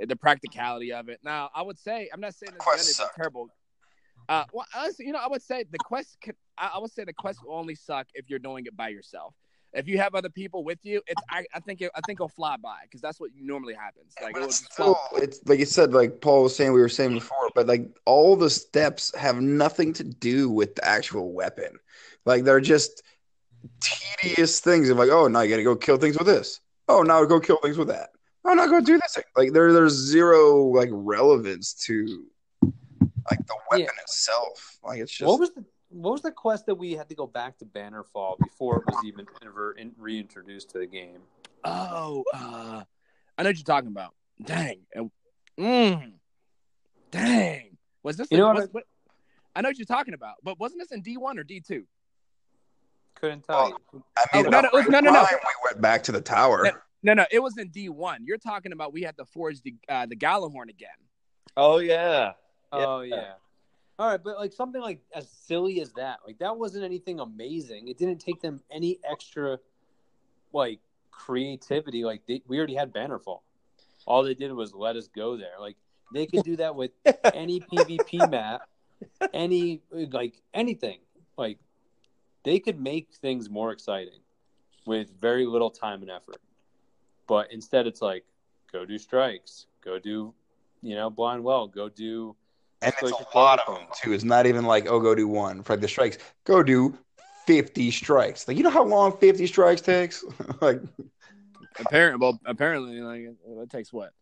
the practicality of it. Now, I would say I'm not saying this gun is terrible. Uh, well, honestly, you know, I would say the quest. Could, I, I would say the quest will only suck if you're doing it by yourself. If you have other people with you, it's I, I think it, I think it'll fly by because that's what normally happens. Like it it's still, it's like you said, like Paul was saying, we were saying before, but like all the steps have nothing to do with the actual weapon. Like they're just tedious things of like, oh, now you got to go kill things with this. Oh, now go kill things with that. Oh, now go do this thing. Like there, there's zero like relevance to like the weapon itself. Like it's just what was the what was the quest that we had to go back to Bannerfall before it was even ever in, reintroduced to the game? Oh, uh, I know what you're talking about. Dang. Mm, dang. Was this? You the- know what was- what- I know what you're talking about, but wasn't this in D1 or D2? Couldn't tell Oh. you. I mean, Oh, no, no, at no, no, no. We went back to the tower. No. No, no, it was in D1. You're talking about we had to forge the uh, the Gjallarhorn again. oh yeah, Oh yeah. All right, but like something like as silly as that, like that wasn't anything amazing. It didn't take them any extra like creativity. Like they, we already had Bannerfall. All they did was let us go there. Like they could do that with (laughs) any PvP map, any like anything. Like they could make things more exciting with very little time and effort. But instead, it's like go do strikes, go do, you know, blind well, go do. And it's Escalation a lot of them too. It's not even like, oh, go do one for like the strikes. Go do fifty strikes. Like you know how long fifty strikes takes? (laughs) like Apparently, well, apparently, like it, it takes what?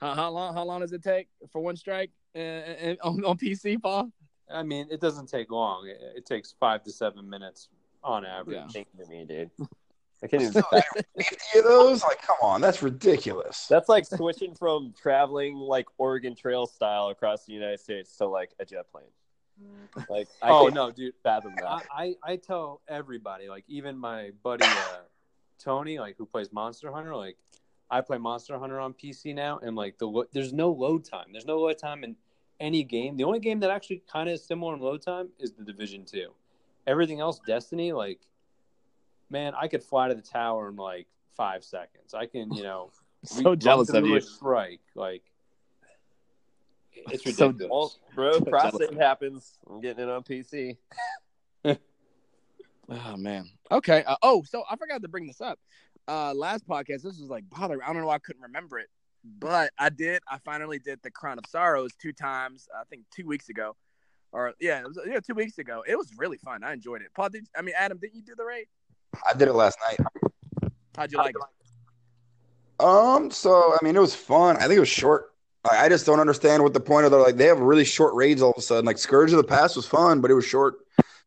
How, how long? How long does it take for one strike uh, uh, on, on PC, Paul? I mean, it doesn't take long. It, it takes five to seven minutes on average. Yeah. think to me, dude. I can't even. (laughs) fifty of those? Like, come on, that's ridiculous. That's like switching from traveling like Oregon Trail style across the United States to like a jet plane. Like, I oh can't no, dude! fathom I, that. I I tell everybody, like even my buddy uh, Tony, like who plays Monster Hunter, like I play Monster Hunter on PC now, and like the lo- there's no load time. There's no load time in any game. The only game that actually kind of is similar in load time is the Division Two. Everything else, Destiny, like man, I could fly to the tower in like five seconds. I can, you know, (laughs) So run jealous of you. Strike, like it's (laughs) So- ridiculous. Well, bro, (laughs) So cross happens. I'm getting it on PC. Oh man. Okay. Uh, oh, so I forgot to bring this up. Uh, last podcast, this was like bother. I don't know why I couldn't remember it, but I did. I finally did the Crown of Sorrows two times. I think two weeks ago, or yeah, it was yeah two weeks ago. It was really fun. I enjoyed it. Paul, did I mean Adam? Didn't you do the raid? I did it last night. How'd you like it? Um, so I mean, it was fun. I think it was short. Like, I just don't understand what the point of the like. They have really short raids all of a sudden. Like Scourge of the Past was fun, but it was short.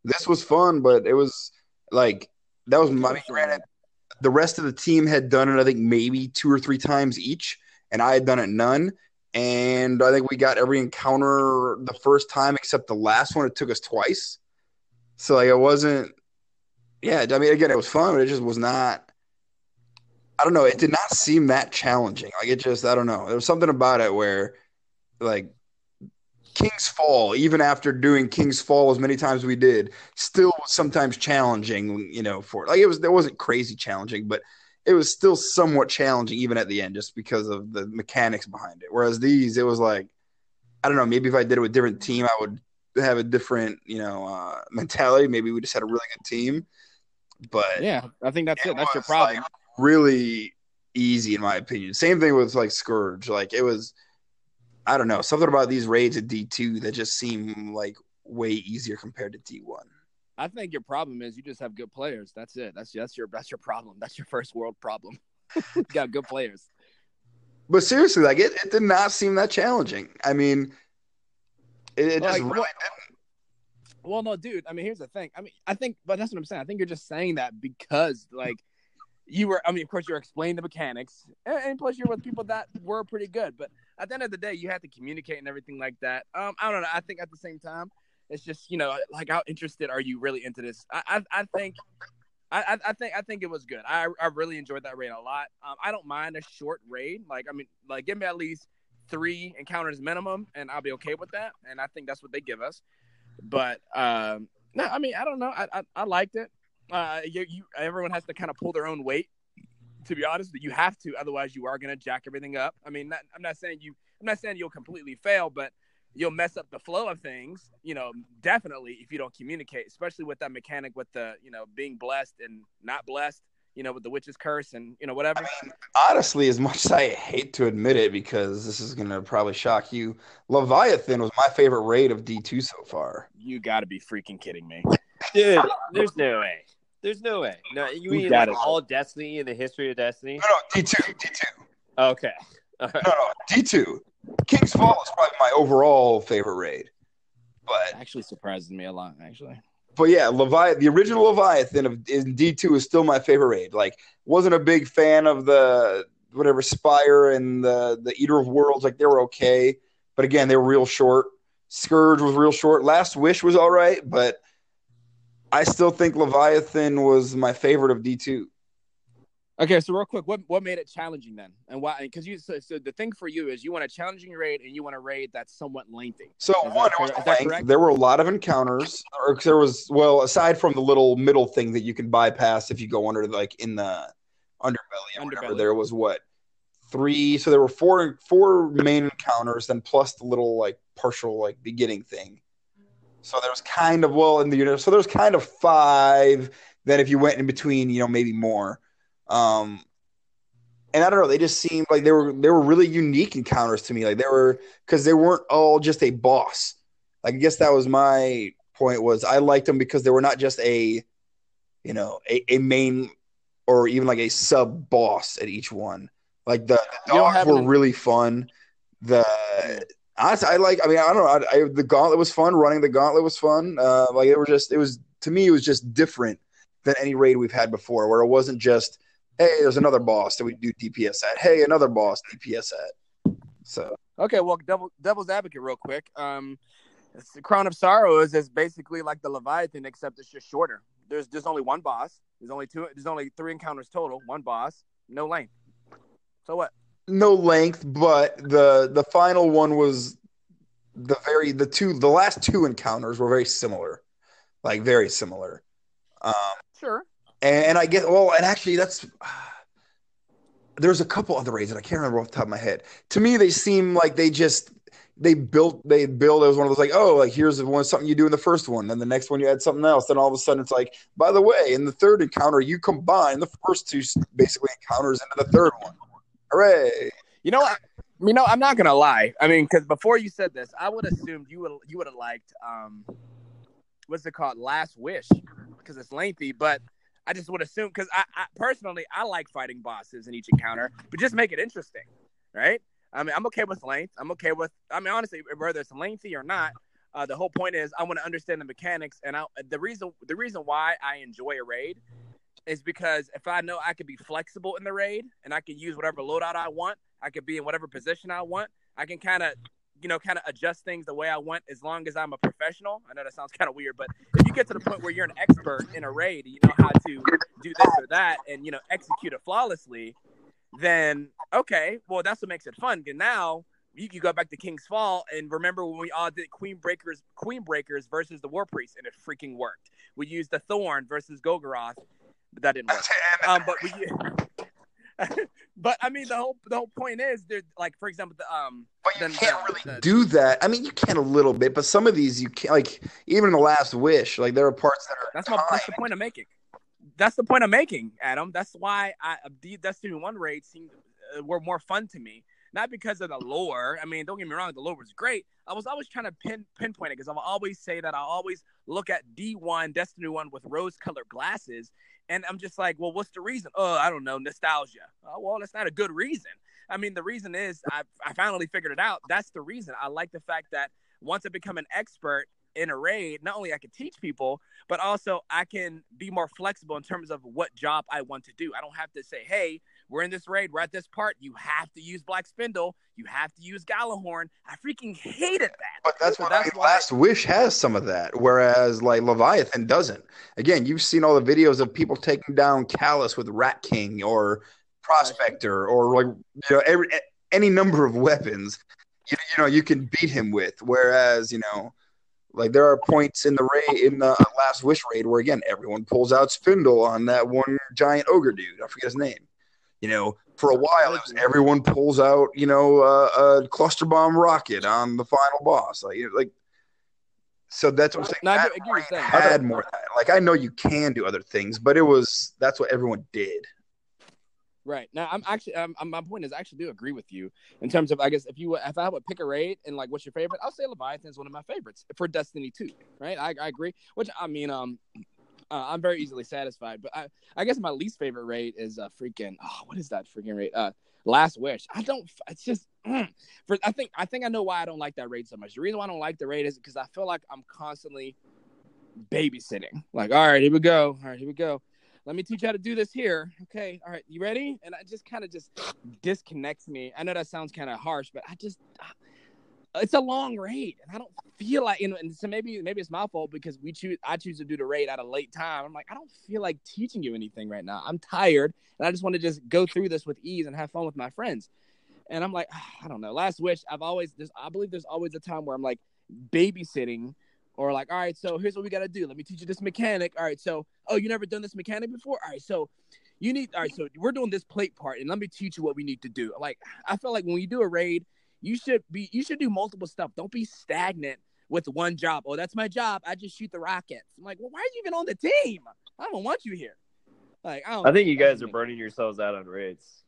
This was fun, but it was like that was. I mean, granted, the rest of the team had done it. I think maybe two or three times each, and I had done it none. And I think we got every encounter the first time except the last one. It took us twice. So like it wasn't. Yeah, I mean, again, it was fun, but it just was not. I don't know. It did not seem that challenging. Like it just, I don't know. There was something about it where, like, King's Fall, even after doing King's Fall as many times as we did, still was sometimes challenging. You know, for like it was, there wasn't crazy challenging, but it was still somewhat challenging even at the end just because of the mechanics behind it. Whereas these, it was like, I don't know, maybe if I did it with a different team, I would have a different, you know, uh, (laughs) mentality. Maybe we just had a really good team. But Yeah, I think that's it. it That's your problem. like, really easy in my opinion. Same thing with like Scourge. Like it was, I don't know, something about these raids at D two that just seem like way easier compared to D one. I think your problem is you just have good players. That's it. That's that's your that's your problem. That's your first world problem. (laughs) you got good players. But seriously, like it, it did not seem that challenging. I mean, it, it just really didn't. Well, no, dude. I mean, here's the thing. I mean, I think, but that's what I'm saying. I think you're just saying that because, like, you were. I mean, of course, you're explaining the mechanics, and, and plus, you're with people that were pretty good. But at the end of the day, you have to communicate and everything like that. Um, I don't know. I think at the same time, it's just you know, like, how interested are you really into this? I, I, I think. I, I- think I think it was good. I I really enjoyed that raid a lot. Um, I don't mind a short raid. Like I mean, like give me at least three encounters minimum, and I'll be okay with that. And I think that's what they give us. But um, no, I mean I don't know. I I, I liked it. Uh, you, you everyone has to kind of pull their own weight. To be honest, you have to, otherwise you are gonna jack everything up. I mean, not, I'm not saying you. I'm not saying you'll completely fail, but you'll mess up the flow of things. You know, definitely if you don't communicate, especially with that mechanic with the you know being blessed and not blessed. You know, with the witch's curse and you know whatever. Honestly, as much as I hate to admit it, because this is gonna probably shock you, Leviathan was my favorite raid of D two so far. You got to be freaking kidding me. Dude, there's no way. There's no way. No, you You mean got like it. all Destiny in the history of Destiny? No, no, D two, D two. Okay. All right. No, no, D two. King's Fall is probably my overall favorite raid. But Actually, surprises me a lot. Actually, but yeah, Leviathan, the original Leviathan of in D two is still my favorite raid. Like, wasn't a big fan of the whatever Spire and the the Eater of Worlds. Like, they were okay, but again, they were real short. Scourge was real short. Last Wish was all right, but I still think Leviathan was my favorite of D two. Okay, so real quick, what what made it challenging then, and why? Because you so, so the thing for you is you want a challenging raid and you want a raid that's somewhat lengthy. So Is that one, it was that length. There were a lot of encounters, or there was well, aside from the little middle thing that you can bypass if you go under, like in the underbelly. Underbelly. There was what three? So there were four four main encounters, then plus the little like partial like beginning thing. So there was kind of well in the. So there was kind of five. Then if you went in between, you know, maybe more. Um, and I don't know, they just seemed like they were they were really unique encounters to me. Like they were because they weren't all just a boss. Like I guess that was my point was I liked them because they were not just a you know a, a main or even like a sub boss at each one. Like the, the dogs were an- really fun. The honestly, I like. I mean, I don't know. I, I, the gauntlet was fun. Running the gauntlet was fun. Uh, like it was just. It was to me. It was just different than any raid we've had before, where it wasn't just hey, there's another boss that we do DPS at. Hey, another boss DPS at. So Okay, well, devil, devil's advocate, real quick. Um, the Crown of Sorrows is basically like the Leviathan, except it's just shorter. There's there's only one boss. There's only two. There's only three encounters total. One boss, no length. So what? no length, but the the final one was the very the two the last two encounters were very similar, like very similar. Um, Sure. And, I get well, and actually that's (sighs) there's a couple other raids that I can't remember off the top of my head. To me, they seem like they just they built they build it was one of those like oh like here's the one something you do in the first one, then the next one you add something else, then all of a sudden it's like by the way in the third encounter you combine the first two basically encounters into the third one. Hooray! You know, what? you know, I'm not gonna lie. I mean, because before you said this, I would assumed you would you would have liked um, what's it called, Last Wish, because it's lengthy. But I just would assume because I, I personally I like fighting bosses in each encounter, but just make it interesting, right? I mean, I'm okay with length. I'm okay with. I mean, honestly, whether it's lengthy or not, uh, the whole point is I want to understand the mechanics, and I, the reason the reason why I enjoy a raid is because if I know I could be flexible in the raid and I can use whatever loadout I want, I could be in whatever position I want. I can kind of, you know, kind of adjust things the way I want as long as I'm a professional. I know that sounds kind of weird, but if you get to the point where you're an expert in a raid, you know how to do this or that, and you know execute it flawlessly, then okay, well that's what makes it fun. And now you can go back to King's Fall and remember when we all did Queen Breakers, Queen Breakers versus the War Priest, and it freaking worked. We used the Thorn versus Golgoroth, but that didn't work. (laughs) Um, but we (laughs) but I mean, the whole the whole point is, there like for example, the um. But you can't the- really the- do that. I mean, you can a little bit, but some of these you can't. Like even in the Last Wish, like there are parts that are. That's my that's the point I'm making. That's the point I'm making, Adam. That's why I the Destiny One raids seemed uh, were more fun to me. Not because of the lore. I mean, don't get me wrong, the lore was great. I was always trying to pin pinpoint it because I'll always say that I always look at D1 Destiny One with rose-colored glasses, and I'm just like, well, what's the reason? Oh, I don't know, nostalgia. Oh, well, that's not a good reason. I mean, the reason is I I finally figured it out. That's the reason. I like the fact that once I become an expert in a raid, not only I can teach people, but also I can be more flexible in terms of what job I want to do. I don't have to say, hey, we're in this raid, we're at this part, you have to use Black Spindle, you have to use Gjallarhorn. I freaking hated that. But that's So what that's I mean, why- Last Wish has some of that, whereas like Leviathan doesn't. Again, you've seen all the videos of people taking down Calus with Rat King or Prospector or like you know every any number of weapons. You, you know you can beat him with. Whereas you know, like there are points in the raid in the uh, Last Wish raid where again everyone pulls out Spindle on that one giant ogre dude. I forget his name. You know, for a while it was everyone pulls out you know uh, a cluster bomb rocket on the final boss. Like you know, like. So that's what I'm saying. No, I That get- I get what you're raid saying. had more. that. Like I know you can do other things, but it was that's what everyone did. Right now, I'm actually, um, my point is, I actually do agree with you in terms of, I guess, if you, if I would pick a raid and like, what's your favorite? I'll say Leviathan is one of my favorites for Destiny Two. Right, I, I agree. Which I mean, um, uh, I'm very easily satisfied. But I, I guess my least favorite rate is uh, freaking, oh, what is that freaking rate? Uh, Last Wish. I don't. It's just mm, for. I think. I think I know why I don't like that rate so much. The reason why I don't like the rate is because I feel like I'm constantly babysitting. Like, all right, here we go. All right, here we go let me teach you how to do this here. Okay, all right, you ready? And I just kind of just disconnects me. I know that sounds kind of harsh, but I just it's a long raid, and I don't feel like you know. And so maybe maybe it's my fault because we choose I choose to do the raid at a late time. I'm like I don't feel like teaching you anything right now. I'm tired, and I just want to just go through this with ease and have fun with my friends. And I'm like ah, I don't know. Last wish. I've always there's I believe there's always a time where I'm like babysitting or like, all right, so here's what we got to do. Let me teach you this mechanic. All right, so oh, you never done this mechanic before. All right, so you need. All right, so we're doing this plate part, and let me teach you what we need to do. Like, I feel like when you do a raid, you should be you should do multiple stuff. Don't be stagnant with one job. Oh, that's my job. I just shoot the rockets. I'm like, well, why are you even on the team? I don't want you here. Like, I, don't I think you guys are burning yourselves out on raids.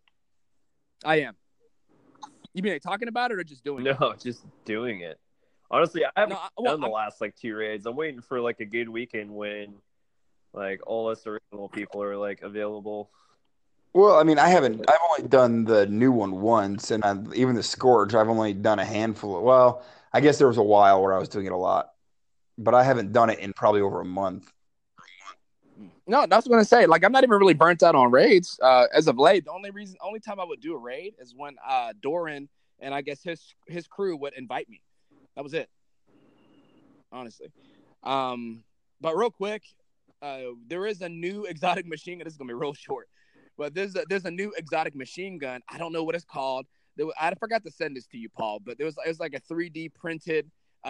I am. You mean like talking about it or just doing it? No, (laughs) just doing it. Honestly, I haven't No, I- well, done the I'm- last like two raids. I'm waiting for like a good weekend when like all us original people are like available. Well, I mean, I haven't. I've only done the new one once, and I, even the Scourge, I've only done a handful. Of, well, I guess there was a while where I was doing it a lot, but I haven't done it in probably over a month. No, that's what I'm gonna say. Like, I'm not even really burnt out on raids uh, as of late. The only reason, only time I would do a raid is when uh, Doran and I guess his his crew would invite me. That was it. Honestly, um, but real quick, uh, there is a new (laughs) exotic machine gun. This is gonna be real short, but there's a, there's a new exotic machine gun. I don't know what it's called. Was- I forgot to send this to you, Paul. But there was it was like a 3D printed uh,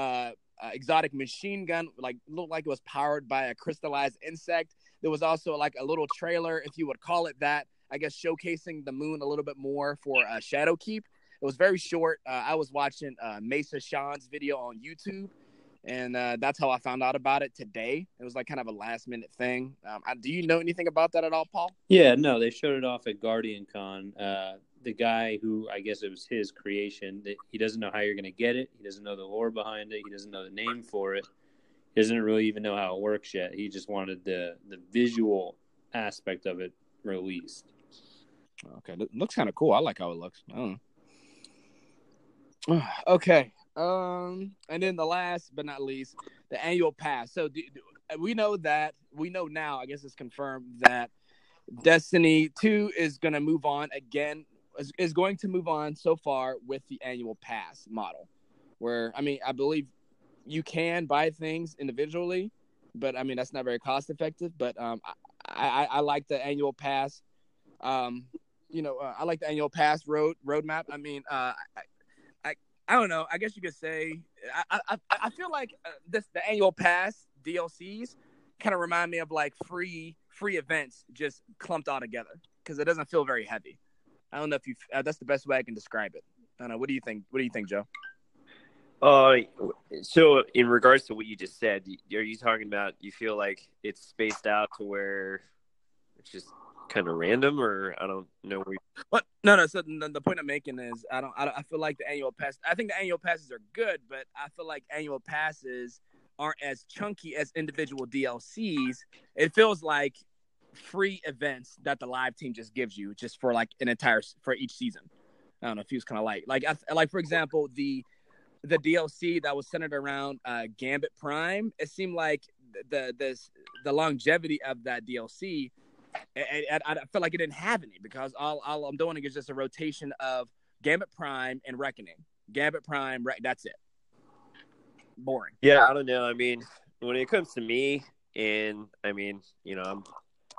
uh, exotic machine gun. Like looked like it was powered by a crystallized insect. There was also like a little trailer, if you would call it that. I guess showcasing the moon a little bit more for uh, Shadowkeep. It was very short. Uh, I was watching uh, Mesa Sean's video on YouTube, and uh, that's how I found out about it today. It was like kind of a last minute thing. Um, I, do you know anything about that at all, Paul? Yeah, no, they showed it off at GuardianCon. Uh, the guy who I guess it was his creation, that he doesn't know how you're going to get it. He doesn't know the lore behind it. He doesn't know the name for it. He doesn't really even know how it works yet. He just wanted the the visual aspect of it released. Okay, it looks kind of cool. I like how it looks. I don't know. (sighs) okay. Um, and then the last but not least, the annual pass. So do, do- we know that we know now. I guess it's confirmed that Destiny Two is going to move on again. Is, is going to move on so far with the annual pass model, where I mean, I believe you can buy things individually, but I mean that's not very cost effective. But um, I, I, I like the annual pass. Um, you know, uh, I like the annual pass road roadmap. I mean, uh, I, don't know. I guess you could say I, I, I feel like uh, this the annual pass DLCs kind of remind me of like free free events just clumped all together because it doesn't feel very heavy. I don't know if you. Uh, that's the best way I can describe it. I don't know. What do you think? What do you think, Joe? Uh, so in regards to what you just said, are you talking about you feel like it's spaced out to where it's just kind of random, or I don't know. Where you... What? No, no. So the, the point I'm making is, I don't, I don't. I feel like the annual pass. I think the annual passes are good, but I feel like annual passes aren't as chunky as individual DLCs. It feels like free events that the live team just gives you, just for like an entire for each season. I don't know. if Feels kind of like like like for example the the DLC that was centered around uh, Gambit Prime. It seemed like the the the longevity of that DLC. I, I, I felt like it didn't have any because all, all I'm doing is just a rotation of Gambit Prime and Reckoning. Gambit Prime, that's it. Boring. Yeah, I don't know. I mean, when it comes to me, and I mean, you know, I'm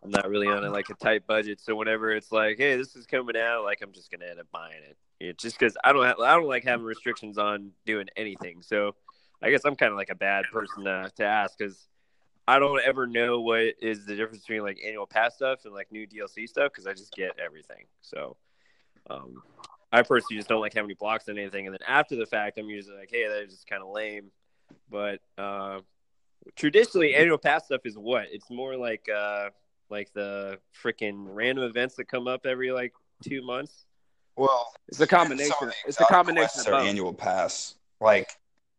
I'm not really on a, like a tight budget, so whenever it's like, hey, this is coming out, like I'm just gonna end up buying it. it just because I don't have, I don't like having restrictions on doing anything. So I guess I'm kind of like a bad person to, to ask because I don't ever know what is the difference between like annual pass stuff and like new DLC stuff because I just get everything. So um, I personally just don't like having any blocks and anything. And then after the fact, I'm usually like, hey, that's just kind of lame. But uh, traditionally, annual pass stuff is what? It's more like uh, like the freaking random events that come up every like two months. Well, it's a combination. It's a combination of annual pass. Like,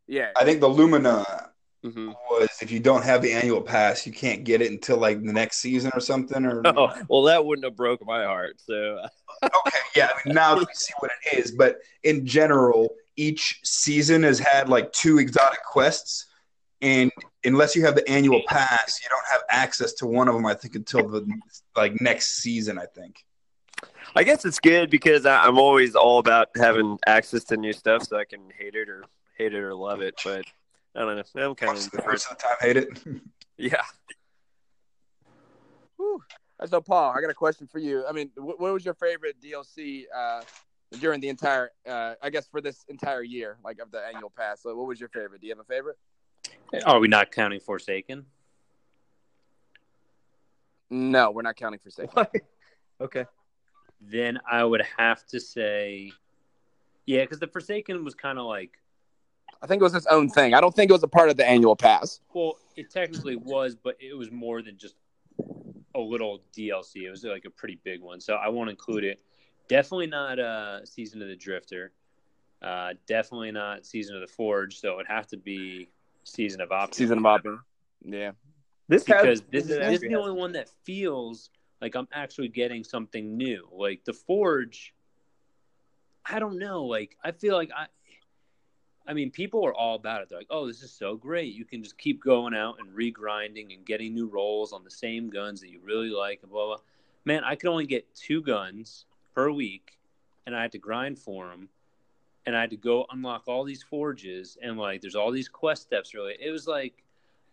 yeah, I think the Lumina mm-hmm. was if you don't have the annual pass, you can't get it until like the next season or something. Or (laughs) oh, well, that wouldn't have broke my heart. So (laughs) okay, yeah. I mean, now you see what it is, but in general, each season has had like two exotic quests and unless you have the annual pass, you don't have access to one of them. I think until the like next season. I think. I guess it's good because I'm always all about having access to new stuff, so I can hate it or hate it or love it. But I don't know. I'm kind of the first of the time hate it. (laughs) yeah. Whew. So Paul, I got a question for you. I mean, what, what was your favorite DLC uh, during the entire? Uh, I guess for this entire year, like of the annual pass. So, what was your favorite? Do you have a favorite? Are we not counting Forsaken? No, we're not counting Forsaken. okay. Then I would have to say, yeah, because the Forsaken was kind of like. I think it was its own thing. I don't think it was a part of the annual pass. Well, it technically was, but it was more than just a little DLC. It was like a pretty big one, so I won't include it. Definitely not uh, Season of the Drifter. Uh, definitely not Season of the Forge. So it would have to be season of Opulence. Season of Opulence. Yeah. This because has, this, this is the only one that feels like I'm actually getting something new. Like the Forge, I don't know. Like I feel like I, I mean, people are all about it. They're like, "Oh, this is so great! You can just keep going out and regrinding and getting new rolls on the same guns that you really like." And blah blah. Man, I could only get two guns per week, and I had to grind for them and I had to go unlock all these forges and like there's all these quest steps. Really, it was like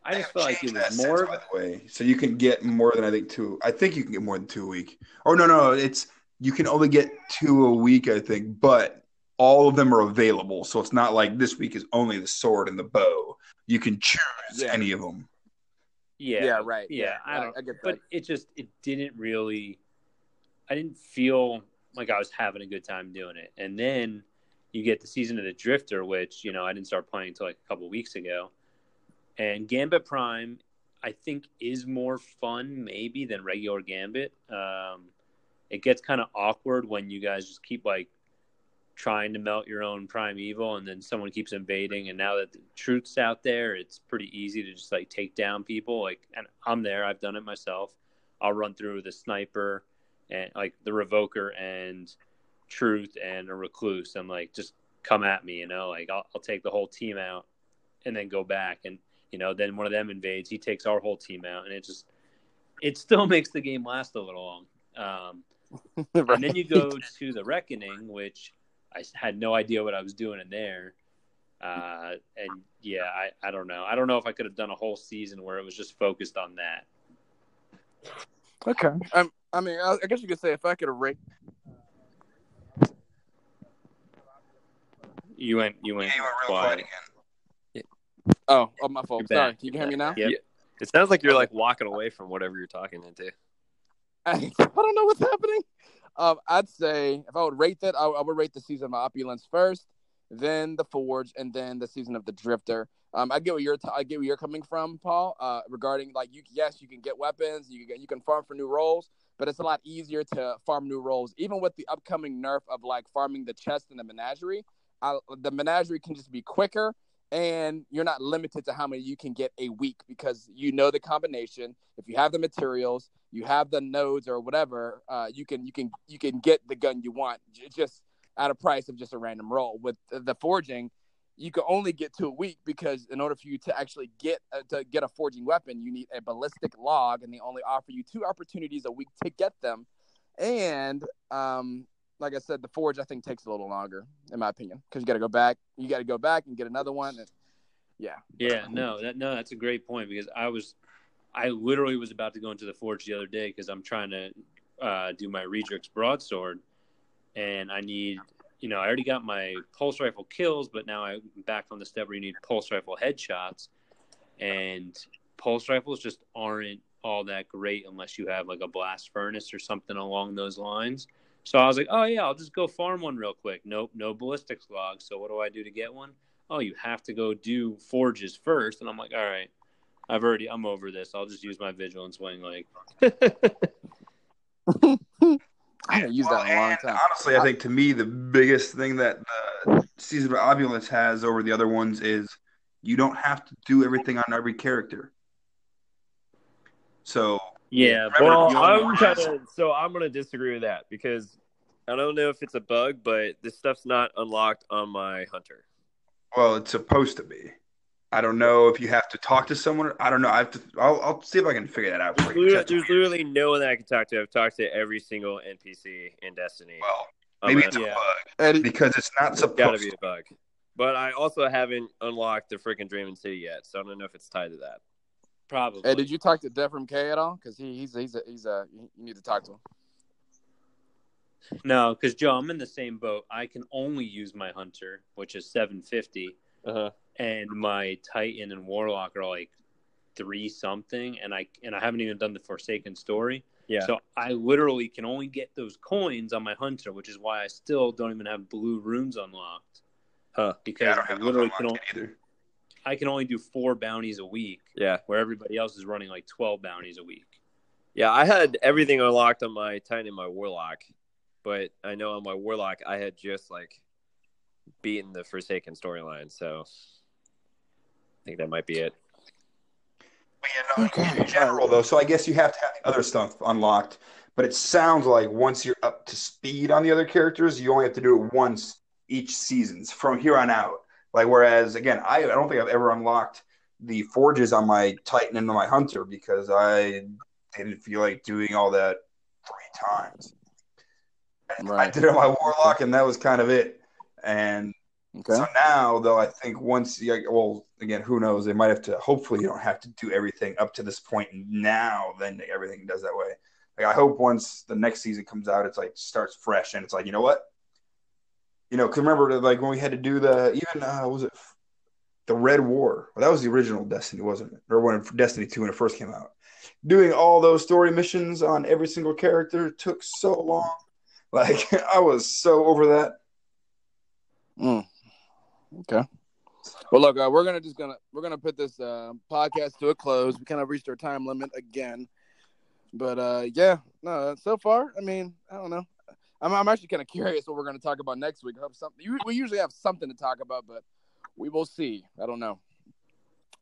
I just felt like it was more. By the way, so you can get more than I think two. I think you can get more than two a week. Or no, no, it's you can only get two a week. I think, but all of them are available. So it's not like this week is only the sword and the bow. You can choose yeah. any of them. Yeah. Yeah. Right. Yeah. yeah I don't. I get that. But it just it didn't really. I didn't feel like I was having a good time doing it, and then you get the season of the Drifter, which you know I didn't start playing until like a couple weeks ago, and Gambit Prime I think is more fun maybe than regular Gambit. Um, it gets kind of awkward when you guys just keep like trying to melt your own primeval and then someone keeps invading and now that the truth's out there it's pretty easy to just like take down people like and i'm there i've done it myself. I'll run through the sniper and like the revoker and truth and a recluse and like just come at me you know? Like I'll, I'll take the whole team out and then go back and you know then one of them invades he takes our whole team out and it just it still (laughs) makes the game last a little long. Um, (laughs) right. and then you go to the reckoning which i had no idea what i was doing in there uh, and yeah I, I don't know i don't know if i could have done a whole season where it was just focused on that okay um, i mean I, I guess you could say if i could have ranked You went. You went. Yeah, you went real quiet again. Yeah. Oh, oh, my fault. Sorry. Can you hear me now? Yep. It sounds like you're like walking away from whatever you're talking into. I, (laughs) I don't know what's happening. Um, I'd say if I would rate that, I, I would rate the season of Opulence first, then the Forge, and then the season of the Drifter. Um, I get what you're t- I get where you're coming from, Paul. Uh, regarding like you, yes, you can get weapons, you can you can farm for new roles, but it's a lot easier to farm new roles, even with the upcoming nerf of like farming the chest and the menagerie. I, the menagerie can just be quicker, and you're not limited to how many you can get a week because you know the combination. If you have the materials, you have the nodes or whatever, uh, you can you can you can get the gun you want just at a price of just a random roll. With the forging, you can only get to a week because in order for you to actually get uh, to get a forging weapon, you need a ballistic log, and they only offer you two opportunities a week to get them. And um, like I said, the forge I think takes a little longer, in my opinion, because you got to go back, you got to go back and get another one. And, yeah, Yeah, no, that no, that's a great point because I was, I literally was about to go into the forge the other day because I'm trying to uh, do my Redrix broadsword, and I need, you know, I already got my pulse rifle kills, but now I'm back on the step where you need pulse rifle headshots, and pulse rifles just aren't all that great unless you have like a blast furnace or something along those lines. So I was like, oh yeah, I'll just go farm one real quick. Nope, no ballistics log. So what do I do to get one? Oh, you have to go do forges first. And I'm like, all right, I've already, I'm over this. I'll just use my vigilance wing. Like, (laughs) I haven't used Well, that in a long time. Honestly, I think to me the biggest thing that the season of Opulence has over the other ones is you don't have to do everything on every character. So yeah, Well, I'm kind of so I'm gonna disagree with that because I don't know if it's a bug, but this stuff's not unlocked on my hunter. well, it's supposed to be. I don't know if you have to talk to someone. I don't know. I have to. I'll, I'll see if I can figure that out There's for you. literally, there's literally no one that I can talk to. I've talked to every single NPC in Destiny. Well, um, maybe my it's a bug because it's not It's gotta be a bug. But I also haven't unlocked the freaking Dreaming City yet, so I don't know if it's tied to that. Probably. Hey, did you talk to Defram K at all? Because he, he's he's a, he's a you need to talk to him. No, because Joe, I'm in the same boat. I can only use my hunter, which is 750, Uh-huh. and my Titan and Warlock are like three something, and I and I haven't even done the Forsaken story. Yeah. So I literally can only get those coins on my hunter, which is why I still don't even have blue runes unlocked. Huh. Because Yeah, I I, literally can unlocked only, either. I can only do four bounties a week, yeah. where everybody else is running like 12 bounties a week. Yeah, I had everything unlocked on my Titan and my Warlock, but I know on my Warlock I had just like beaten the Forsaken storyline, so I think that might be it. But yeah, no, Okay. In general, though, so I guess you have to have the other stuff unlocked. But it sounds like once you're up to speed on the other characters, you only have to do it once each seasons from here on out. Like whereas again, I, I don't think I've ever unlocked the forges on my Titan and my Hunter because I didn't feel like doing all that three times. (laughs) I did it on my Warlock, and that was kind of it. And Okay. so now, though, I think once, well, again, who knows? They might have to. Hopefully, you don't have to do everything up to this point. Now, then everything does that way. Like, I hope once the next season comes out, it's like starts fresh, and it's like, you know what? You know, because remember, like when we had to do the even uh, was it the Red War? Well, that was the original Destiny, wasn't it? Or when Destiny two when it first came out. Doing all those story missions on every single character took so long. (laughs) Like I was so over that. Mm. Okay. Well, look, uh, we're gonna just gonna we're gonna put this uh, podcast to a close. We kind of reached our time limit again, but uh, yeah, no. So far, I mean, I don't know. I'm I'm actually kind of curious what we're gonna talk about next week. I hope something. We usually have something to talk about, but we will see. I don't know.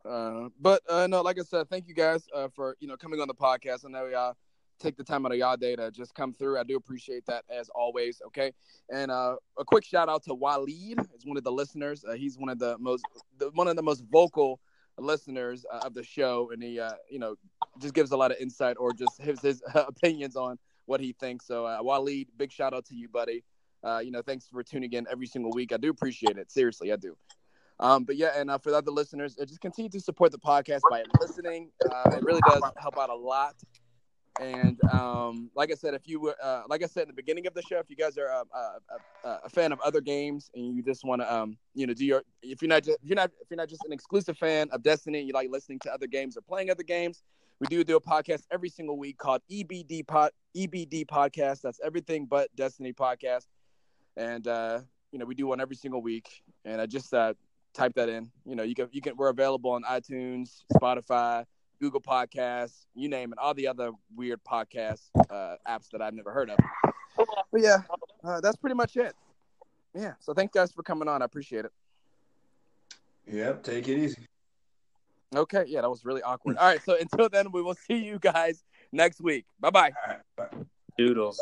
Uh, but uh, no, like I said, thank you guys uh, for you know coming on the podcast. I know y'all take the time out of y'all day to just come through. I do appreciate that as always. Okay, and uh, a quick shout out to Waleed. Is one of the listeners. Uh, he's one of the most the, one of the most vocal listeners uh, of the show, and he uh, you know just gives a lot of insight or just his (laughs) opinions on what he thinks. So uh, Waleed, big shout out to you, buddy. Uh, you know, thanks for tuning in every single week. I do appreciate it. Seriously, I do. Um, but yeah, and uh, for the other listeners, uh, just continue to support the podcast by listening. Uh, it really does help out a lot. And um, like I said, if you were, uh, like I said in the beginning of the show, if you guys are uh, a, a, a fan of other games and you just want to, um, you know, do your, if you're not, just, if you're not, if you're not just an exclusive fan of Destiny, you like listening to other games or playing other games, We do do a podcast every single week called EBD Pod EBD Podcast. That's everything but Destiny Podcast, and uh, you know we do one every single week. And I just uh, type that in. You know, you can you can we're available on iTunes, Spotify, Google Podcasts, you name it, all the other weird podcast uh, apps that I've never heard of. But yeah, uh, that's pretty much it. Yeah. So thanks guys for coming on. I appreciate it. Yep, take it easy. Okay. Yeah, that was really awkward. (laughs) All right. So until then, we will see you guys next week. Bye bye. All right, bye. Doodles.